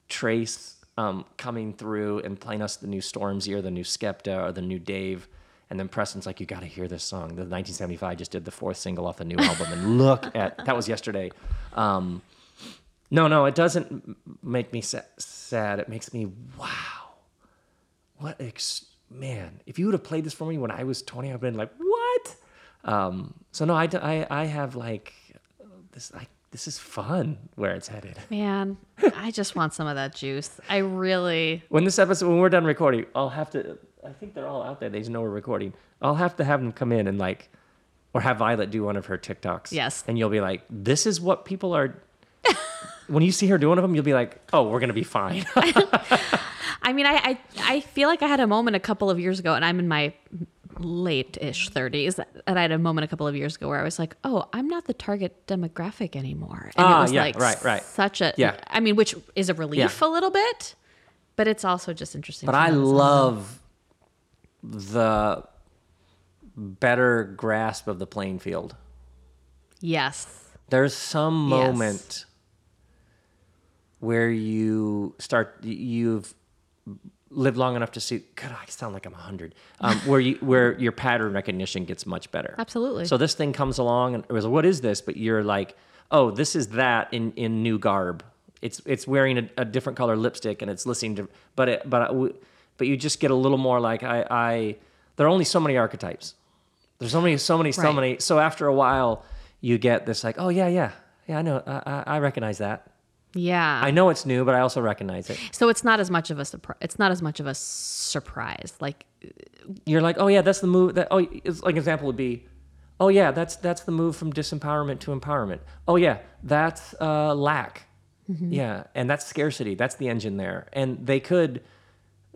Trace um, coming through and playing us the new Stormzy or the new Skepta or the new Dave. And then Preston's like, you got to hear this song. The 1975 just did the fourth single off the new album, and look (laughs) at that was yesterday. Um, no, no, it doesn't make me sa- sad. It makes me wow. What ex- man? If you would have played this for me when I was 20, I've been like, what? Um, so no, I I have like this. Like this is fun where it's headed. man i just want some of that juice i really When this episode, when we're done recording, I'll have to I think they're all out there. They just know we're recording. I'll have to have them come in and like, or have Violet do one of her TikToks. Yes. And you'll be like, this is what people are. when you see her do one of them, you'll be like, oh, we're gonna be fine. (laughs) I mean, I, I I feel like I had a moment a couple of years ago, and I'm in my late-ish 30s, and I had a moment a couple of years ago where I was like, "Oh, I'm not the target demographic anymore." And Ah, it was yeah, like right, right. such a Yeah. I mean, which is a relief Yeah. a little bit, but it's also just interesting. but I love the better grasp of the playing field. yes, There's some Yes. moment where you start you've lived long enough to see god i sound like i'm 100 um, where you where your pattern recognition gets much better Absolutely. so this thing comes along and it was like, what is this but you're like oh this is that in in new garb it's it's wearing a, a different color lipstick and it's listening to but it but I- but you just get a little more like i i there are only so many archetypes there's so many, so many, so Right. many. So after a while, you get this like, oh yeah, yeah, yeah. I know, I, I, I recognize that. Yeah. I know it's new, but I also recognize it. so it's not as much of a surprise. It's not as much of a surprise. Like You're like, oh yeah, that's the move. That oh, it's like an example would be, oh yeah, that's that's the move from disempowerment to empowerment. Oh yeah, that's uh, lack. Yeah, and that's scarcity. That's the engine there, and they could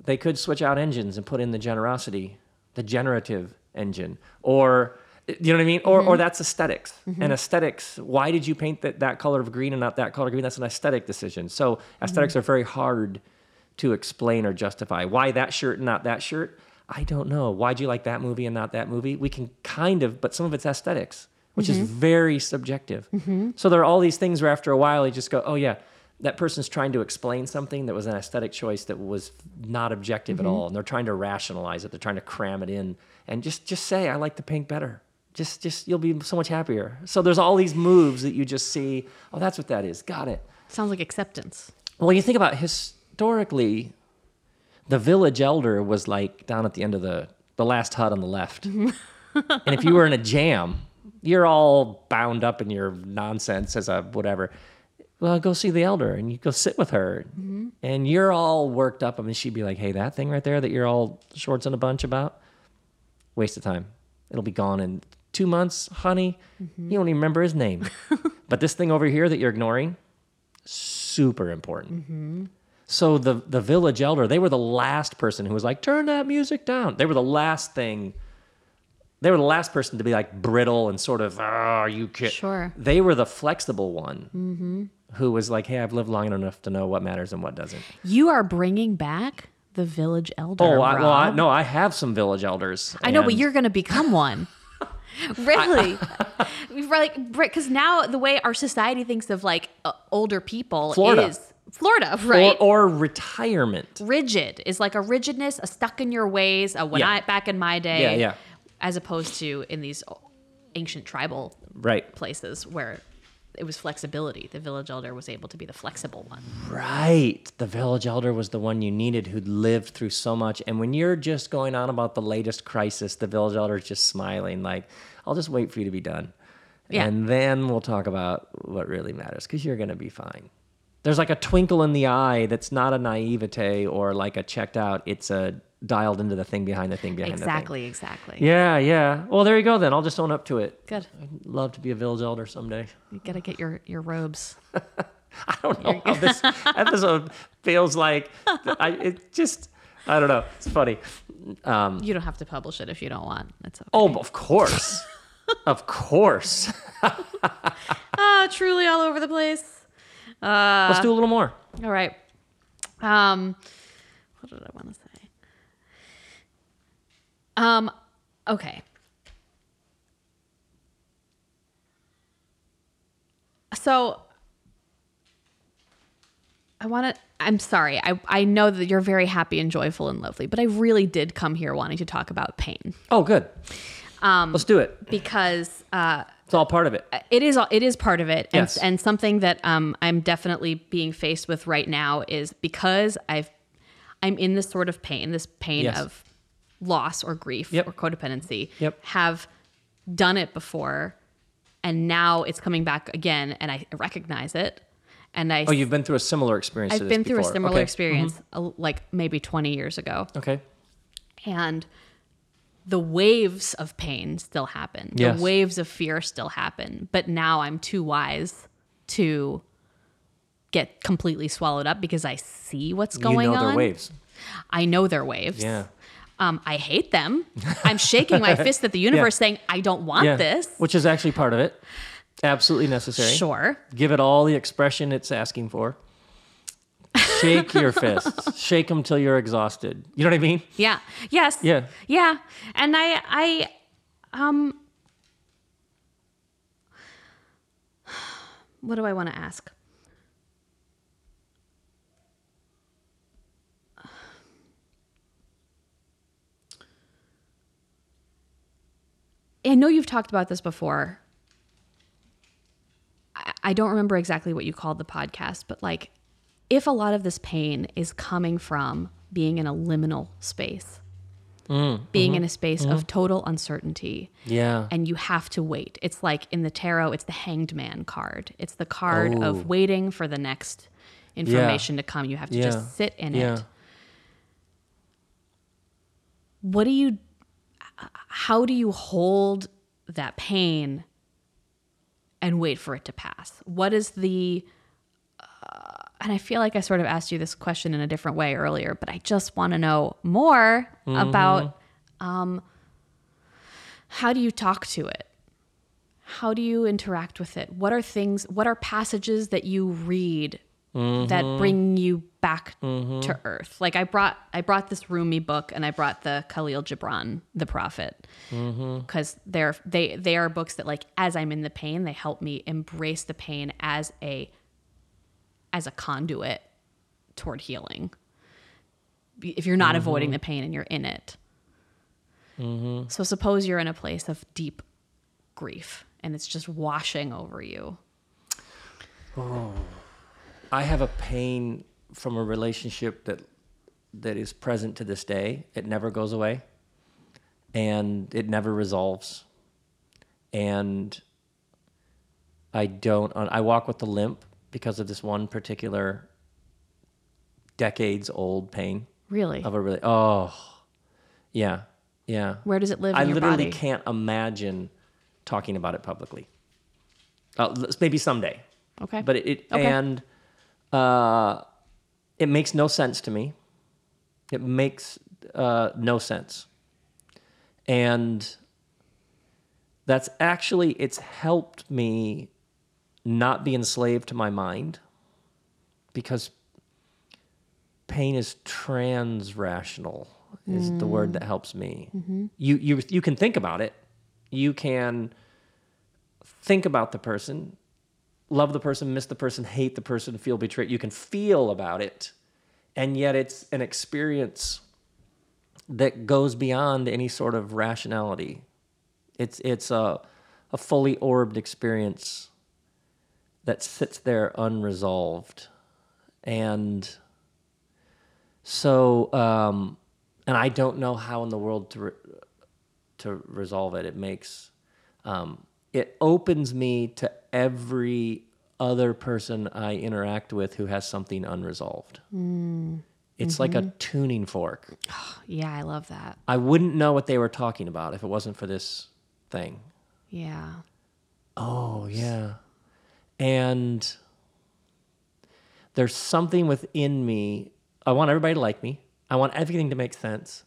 they could switch out engines and put in the generosity, the generative engine, or you know what I mean, or or mm-hmm. that's aesthetics. And mm-hmm. aesthetics, why did you paint that that color of green and not that color of green? That's an aesthetic decision. So aesthetics mm-hmm. are very hard to explain or justify. Why that shirt and not that shirt? I don't know. Why'd you like that movie and not that movie? We can kind of, but some of it's aesthetics, which is very subjective. So there are all these things where after a while you just go, oh yeah, that person's trying to explain something that was an aesthetic choice that was not objective at all, and they're trying to rationalize it. They're trying to cram it in, and just just say, I like the pink better. Just just you'll be so much happier. So there's all these moves that you just see. Oh, that's what that is. Got it. sounds like acceptance. Well, you think about historically, the village elder was like down at the end of the the last hut on the left, (laughs) and if you were in a jam, you're all bound up in your nonsense as a whatever. Well, go see the elder, and you go sit with her, mm-hmm. and you're all worked up. I mean, she'd be like, "Hey, that thing right there that you're all shorts in a bunch about, waste of time. It'll be gone in two months, honey. Mm-hmm. You don't even remember his name. (laughs) but this thing over here that you're ignoring, super important. Mm-hmm. So the the village elder, they were the last person who was like, "Turn that music down." They were the last thing. They were the last person to be like brittle and sort of, "Ah, "Are you kidding?" Sure. They were the flexible one mm-hmm. who was like, "Hey, I've lived long enough to know what matters and what doesn't." You are bringing back the village elder. Oh, I, well, I, no, I have some village elders. I know, but you're going to become one. (laughs) really? (laughs) We've like because now the way our society thinks of like uh, older people Florida. is Florida, right? or, or retirement. rigid is like a rigidness, a stuck in your ways. A when Yeah. I back in my day, Yeah, yeah. as opposed to in these ancient tribal Right. places where it was flexibility. The village elder was able to be the flexible one. Right. The village elder was the one you needed who'd lived through so much. And when you're just going on about the latest crisis, the village elder is just smiling, like, I'll just wait for you to be done. Yeah. And then we'll talk about what really matters because you're going to be fine. There's like a twinkle in the eye that's not a naivete or like a checked out. It's a dialed into the thing behind the thing behind Exactly, the thing. Exactly, exactly. Yeah, yeah. Well, there you go then. I'll just own up to it. Good. I'd love to be a village elder someday. You gotta get your your robes. (laughs) I don't know how this (laughs) episode feels like. I, it just, I don't know. It's funny. Um, You don't have to publish it if you don't want. It's okay. oh, of course. (laughs) of course. Ah, truly all over the place. Uh, Let's do a little more. All right. Um, what did I want to say? Um, okay. So I want to. I'm sorry. I I know that you're very happy and joyful and lovely, but I really did come here wanting to talk about pain Oh, good. Um, Let's do it. because uh, It's all part of it. it is it is part of it and, Yes. and something that um, i'm definitely being faced with right now is because i've i'm in this sort of pain this pain Yes. of loss or grief Yep. or codependency Yep. have done it before and now it's coming back again and i recognize it and i Oh, you've been through a similar experience. i've been through a similar Okay. experience uh, like maybe 20 years ago Okay. And the waves of pain still happen. Yes. The waves of fear still happen. But now I'm too wise to get completely swallowed up because I see what's going you know on. their waves. I know their waves. Yeah. Um, I hate them. I'm shaking my (laughs) fist at the universe saying, I don't want Yeah. this. Which is actually part of it. Absolutely necessary. Sure. Give it all the expression it's asking for. Shake your (laughs) fists. Shake them till you're exhausted. You know what I mean? Yeah. Yes. Yeah. Yeah. And I I um (sighs) what do I want to ask? I know you've talked about this before. I, I don't remember exactly what you called the podcast, but like if a lot of this pain is coming from being in a liminal space, mm, being mm-hmm, in a space of mm-hmm. total uncertainty, Yeah. and you have to wait. It's like in the tarot, it's the hanged man card. It's the card Oh. of waiting for the next information to come. You have to Yeah. just sit in yeah. it. What do you, how do you hold that pain and wait for it to pass? What is the, uh, and I feel like I sort of asked you this question in a different way earlier, but I just want to know more about um, how do you talk to it? How do you interact with it? What are things, what are passages that you read that mm-hmm. bring you back mm-hmm. to earth? Like I brought, I brought this Rumi book and I brought the Kahlil Gibran, The Prophet, mm-hmm. because they're, they, they are books that like, as I'm in the pain, they help me embrace the pain as a, as a conduit toward healing. If you're not avoiding the pain and you're in it. So suppose you're in a place of deep grief and it's just washing over you. Oh. I have a pain from a relationship that that is present to this day. It never goes away. And it never resolves. And I don't I walk with the limp because of this one particular decades old pain Really? of a really oh yeah. Yeah. Where does it live I your literally body? can't imagine talking about it publicly. Uh, maybe someday. Okay. But it, it Okay. and uh, it makes no sense to me. It makes uh, no sense, and that's actually it's helped me not be enslaved to my mind because pain is trans rational is the word that helps me. You you you can think about it. You can think about the person, love the person, miss the person, hate the person, feel betrayed. You can feel about it. And yet it's an experience that goes beyond any sort of rationality. It's it's a a fully orbed experience that sits there unresolved. And so um and I don't know how in the world to re- to resolve it. It makes um, it opens me to every other person I interact with who has something unresolved. Mm. It's like a mm-hmm. tuning fork. (sighs) yeah, I love that. I wouldn't know what they were talking about if it wasn't for this thing. Yeah. Oh, yeah. And there's something within me. I want everybody to like me. I want everything to make sense.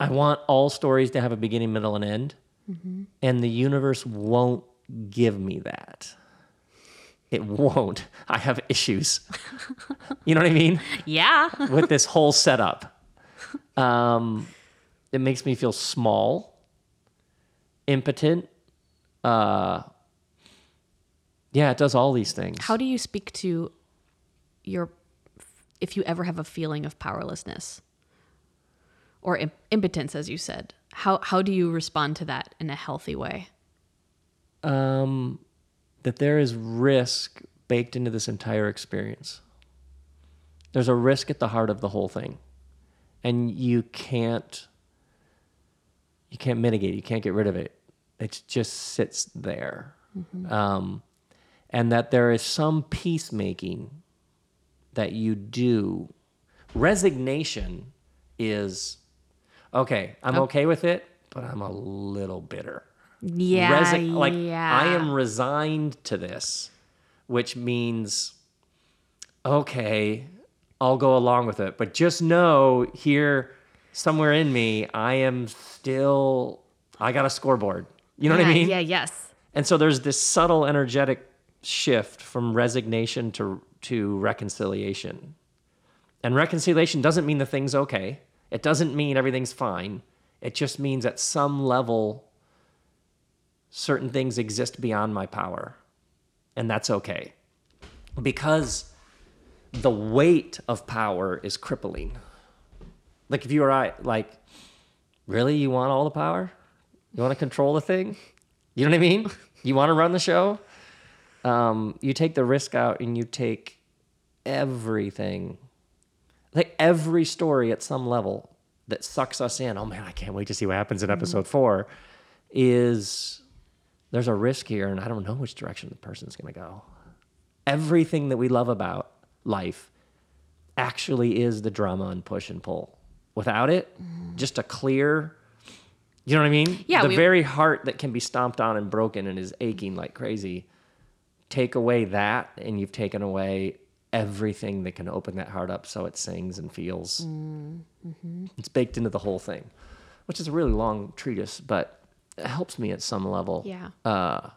I want all stories to have a beginning, middle, and end. And the universe won't give me that. It won't. I have issues. (laughs) you know what I mean? Yeah. (laughs) with this whole setup. Um, it makes me feel small, impotent. Uh, yeah, it does all these things. How do you speak to your, if you ever have a feeling of powerlessness or im- impotence, as you said? How, how do you respond to that in a healthy way? um, that there is risk baked into this entire experience. There's a risk at the heart of the whole thing, and you can't you can't mitigate. it. You can't get rid of it. It just sits there, um, and that there is some peacemaking that you do. Resignation is okay, I'm okay with it, but I'm a little bitter. Yeah. Resi- like yeah. I am resigned to this, which means okay, I'll go along with it. But just know here somewhere in me, I am still I got a scoreboard. You know what I mean? Yeah, yes. And so there's this subtle energetic shift from resignation to to reconciliation. And reconciliation doesn't mean the thing's okay. It doesn't mean everything's fine. It just means at some level certain things exist beyond my power. And that's okay. Because the weight of power is crippling. Like if you or I like really you want all the power? You want to control the thing? You know what I mean? You want to run the show? Um, you take the risk out and you take everything, like every story at some level that sucks us in. Oh man, I can't wait to see what happens in mm-hmm. episode four. Is there's a risk here, and I don't know which direction the person's going to go. Everything that we love about life actually is the drama and push and pull. Without it, mm-hmm. just a clear, you know what I mean? Yeah, The we- very heart that can be stomped on and broken and is aching like crazy. Take away that, and you've taken away everything that can open that heart up so it sings and feels. Mm-hmm. It's baked into the whole thing, which is a really long treatise, but it helps me at some level. Yeah. Uh,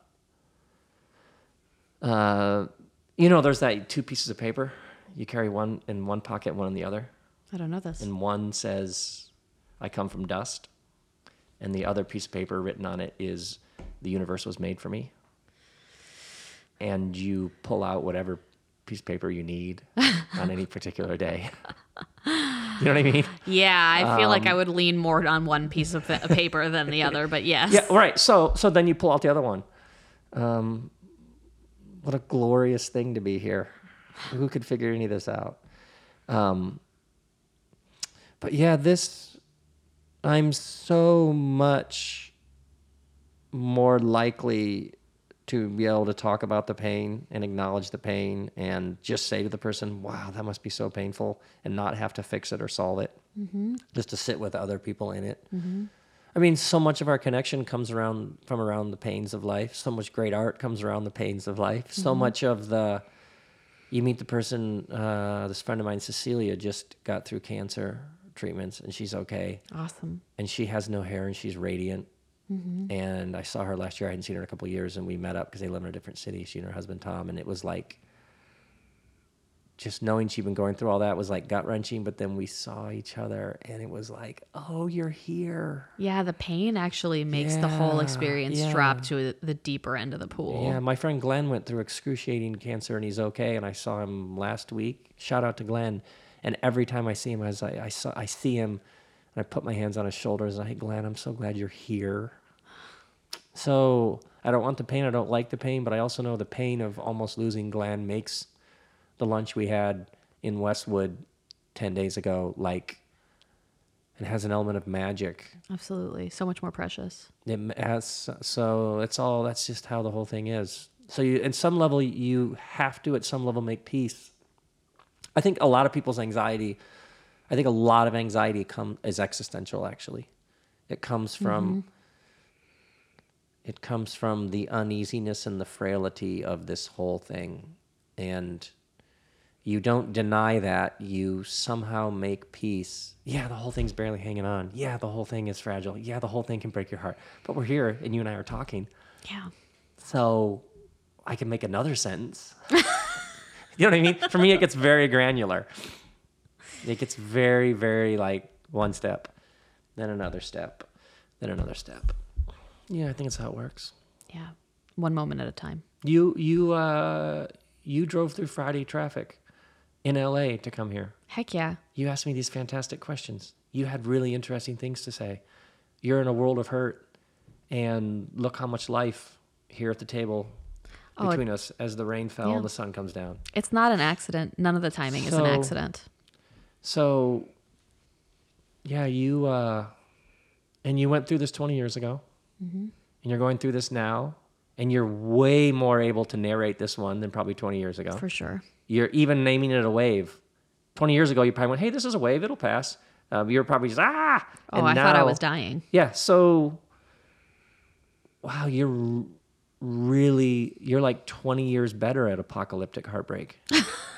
uh, you know, there's that two pieces of paper. You carry one in one pocket, one in the other. I don't know this. And one says, I come from dust. And the other piece of paper written on it is, the universe was made for me. And you pull out whatever piece of paper you need (laughs) on any particular day. you know what I mean? yeah, I feel like Um, I would lean more on one piece of pa- paper than the other, but yes. Yeah, right. So so then you pull out the other one. Um, what a glorious thing to be here. Who could figure any of this out? Um, but yeah, this I'm so much more likely to be able to talk about the pain and acknowledge the pain and just say to the person, wow, that must be so painful, and not have to fix it or solve it. Mm-hmm. Just to sit with other people in it. Mm-hmm. I mean, so much of our connection comes around from around the pains of life. So much great art comes around the pains of life. So mm-hmm. much of the you meet the person. Uh, this friend of mine, Cecilia, just got through cancer treatments, and she's okay. Awesome. And she has no hair, and she's radiant. Mm-hmm. And I saw her last year. I hadn't seen her in a couple of years, and we met up because they live in a different city. She and her husband Tom, and it was like just knowing she'd been going through all that was like gut wrenching. But then we saw each other, and it was like, oh, you're here. Yeah, the pain actually makes the whole experience yeah. drop to the deeper end of the pool. Yeah, my friend Glenn went through excruciating cancer and he's okay. And I saw him last week. Shout out to Glenn. And every time I see him, I was like, I saw, I see him, and I put my hands on his shoulders and I, hey, Glenn, I'm so glad you're here. So I don't want the pain. I don't like the pain, but I also know the pain of almost losing Glenn makes the lunch we had in Westwood ten days ago like it has an element of magic. Absolutely. So much more precious. It has so it's all that's just how the whole thing is. So you, at some level, you have to at some level make peace. I think a lot of people's anxiety, I think a lot of anxiety come is existential. Actually, it comes from mm-hmm. it comes from the uneasiness and the frailty of this whole thing, and you don't deny that. You somehow make peace. Yeah, the whole thing's barely hanging on. Yeah, the whole thing is fragile. Yeah, the whole thing can break your heart. But we're here, and you and I are talking. Yeah. So I can make another sentence. (laughs) you know what I mean? For me, it gets very granular. It gets very, very like one step, then another step, then another step. Yeah, I think it's how it works. Yeah. One moment at a time. You you uh you drove through Friday traffic in LA to come here. Heck yeah. You asked me these fantastic questions. You had really interesting things to say. You're in a world of hurt and look how much life here at the table Oh, it- between us as the rain fell Yeah. and the sun comes down. It's not an accident. None of the timing is an accident. So yeah, you uh and you went through this 20 years ago. Mm-hmm. And you're going through this now and you're way more able to narrate this one than probably 20 years ago. For sure. You're even naming it a wave. 20 years ago, you probably went, hey, this is a wave, it'll pass. Um, you're probably just ah. Oh, And I thought I was dying. Yeah. So, wow, you're really you're like 20 years better at apocalyptic heartbreak. (laughs) you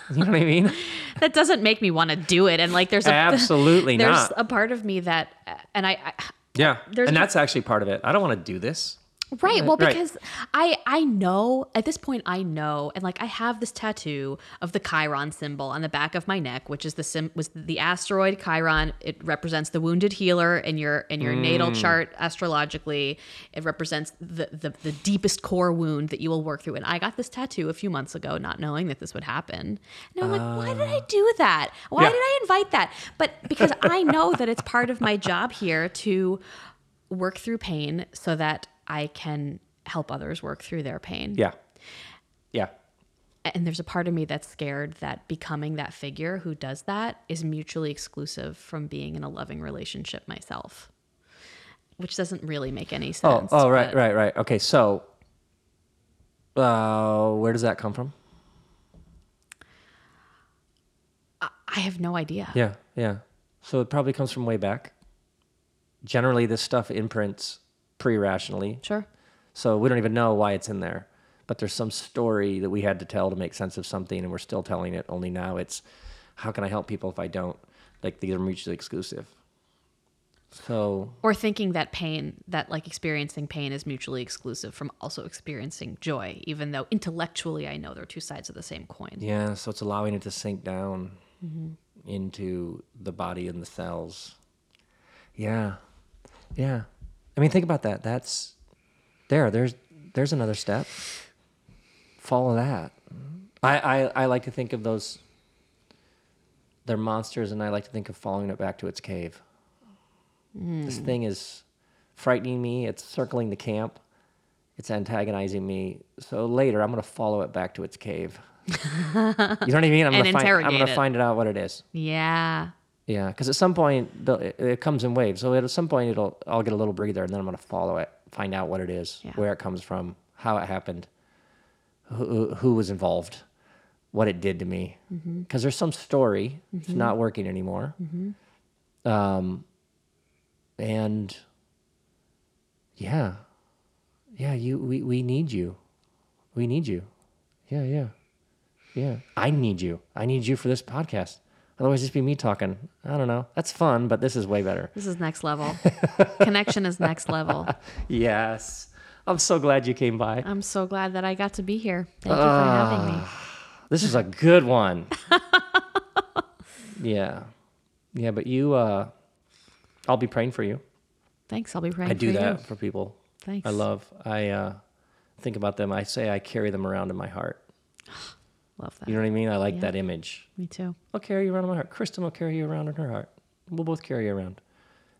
know what I mean? (laughs) That doesn't make me want to do it. And like, there's a (laughs) Absolutely there's not. a part of me that, and I, I Yeah. There's- and that's actually part of it. I don't want to do this. Right. Well, Right. because I I know at this point I know, and like I have this tattoo of the Chiron symbol on the back of my neck, which is the sim was the asteroid Chiron. It represents the wounded healer in your in your natal mm. chart astrologically. It represents the, the the deepest core wound that you will work through. And I got this tattoo a few months ago, not knowing that this would happen. And I'm like, why did I oh. do that? Why Yeah. did I invite that? But because I know that it's part of my job here to work through pain so that I can help others work through their pain. Yeah. Yeah. And there's a part of me that's scared that becoming that figure who does that is mutually exclusive from being in a loving relationship myself, which doesn't really make any Oh, sense. oh, right, but right, right. Okay, so uh, where does that come from? I have no idea. Yeah, yeah. So it probably comes from way back. Generally, this stuff imprints pre-rationally, Sure. so we don't even know why it's in there. But there's some story that we had to tell to make sense of something, and we're still telling it. Only now it's, how can I help people if I don't? Like these are mutually exclusive. So Or thinking that pain, that like experiencing pain is mutually exclusive from also experiencing joy, even though intellectually I know they're two sides of the same coin. yeah, so it's allowing it to sink down mm-hmm. into the body and the cells. Yeah, yeah. I mean, think about that. That's there. There's there's another step. Follow that. I, I I like to think of those. They're monsters, and I like to think of following it back to its cave. Hmm. This thing is frightening me. It's circling the camp. It's antagonizing me. So later, I'm gonna follow it back to its cave. (laughs) you know what I mean? I'm And gonna find. I'm gonna it. find it out what it is. Yeah. Yeah, because at some point it, it comes in waves. So at some point it'll I'll get a little breather, and then I'm gonna follow it, find out what it is, Yeah. where it comes from, how it happened, who, who was involved, what it did to me. Mm-hmm. Because there's some story. It's mm-hmm. not working anymore. Mm-hmm. Um, and yeah, yeah, you we we need you, we need you. Yeah, yeah, yeah. I need you. I need you for this podcast. Otherwise, just be me talking. I don't know. That's fun, but this is way better. This is next level. (laughs) Connection is next level. Yes. I'm so glad you came by. I'm so glad that I got to be here. Thank you for having me. This is a good one. (laughs) yeah. Yeah, but you, uh, I'll be praying for you. Thanks. I'll be praying I do for that you. for people Thanks. I love. I uh, think about them. I say I carry them around in my heart. (gasps) (laughs) Love that. You know what I mean? I like Yeah. that image. Me too. I'll carry you around in my heart. Kristen will carry you around in her heart. We'll both carry you around.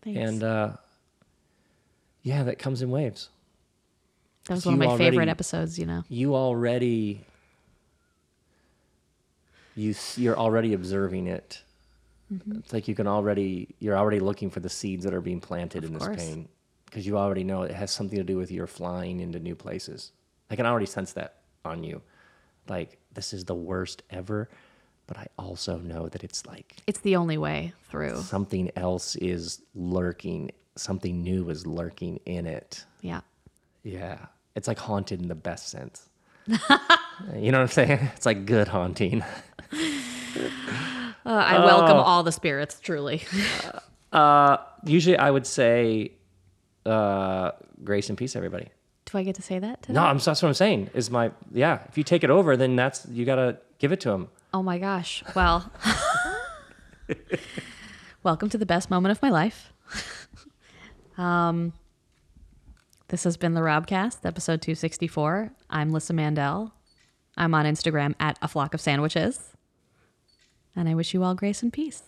Thanks. And uh, yeah, that comes in waves. that was one of my favorite episodes, you know. You already, you you're already observing it. Mm-hmm. It's like you can already you're already looking for the seeds that are being planted in this course. pain because you already know it has something to do with your flying into new places. I can already sense that on you. Like this is the worst ever, but I also know that it's like It's the only way through. something else is lurking. Something new is lurking in it. Yeah. Yeah. It's like haunted in the best sense. (laughs) you know what I'm saying? It's like good haunting. (laughs) Uh, I welcome all the spirits, truly. (laughs) Uh, usually I would say uh, grace and peace, everybody. Do I get to say that today? No, I'm, that's what I'm saying. Is my, yeah, if you take it over, then that's, you got to give it to him. Oh my gosh. Well, welcome to the best moment of my life. (laughs) um, this has been the Robcast, episode 264. I'm Lyssa Mandel. I'm on Instagram at a flock of sandwiches. And I wish you all grace and peace.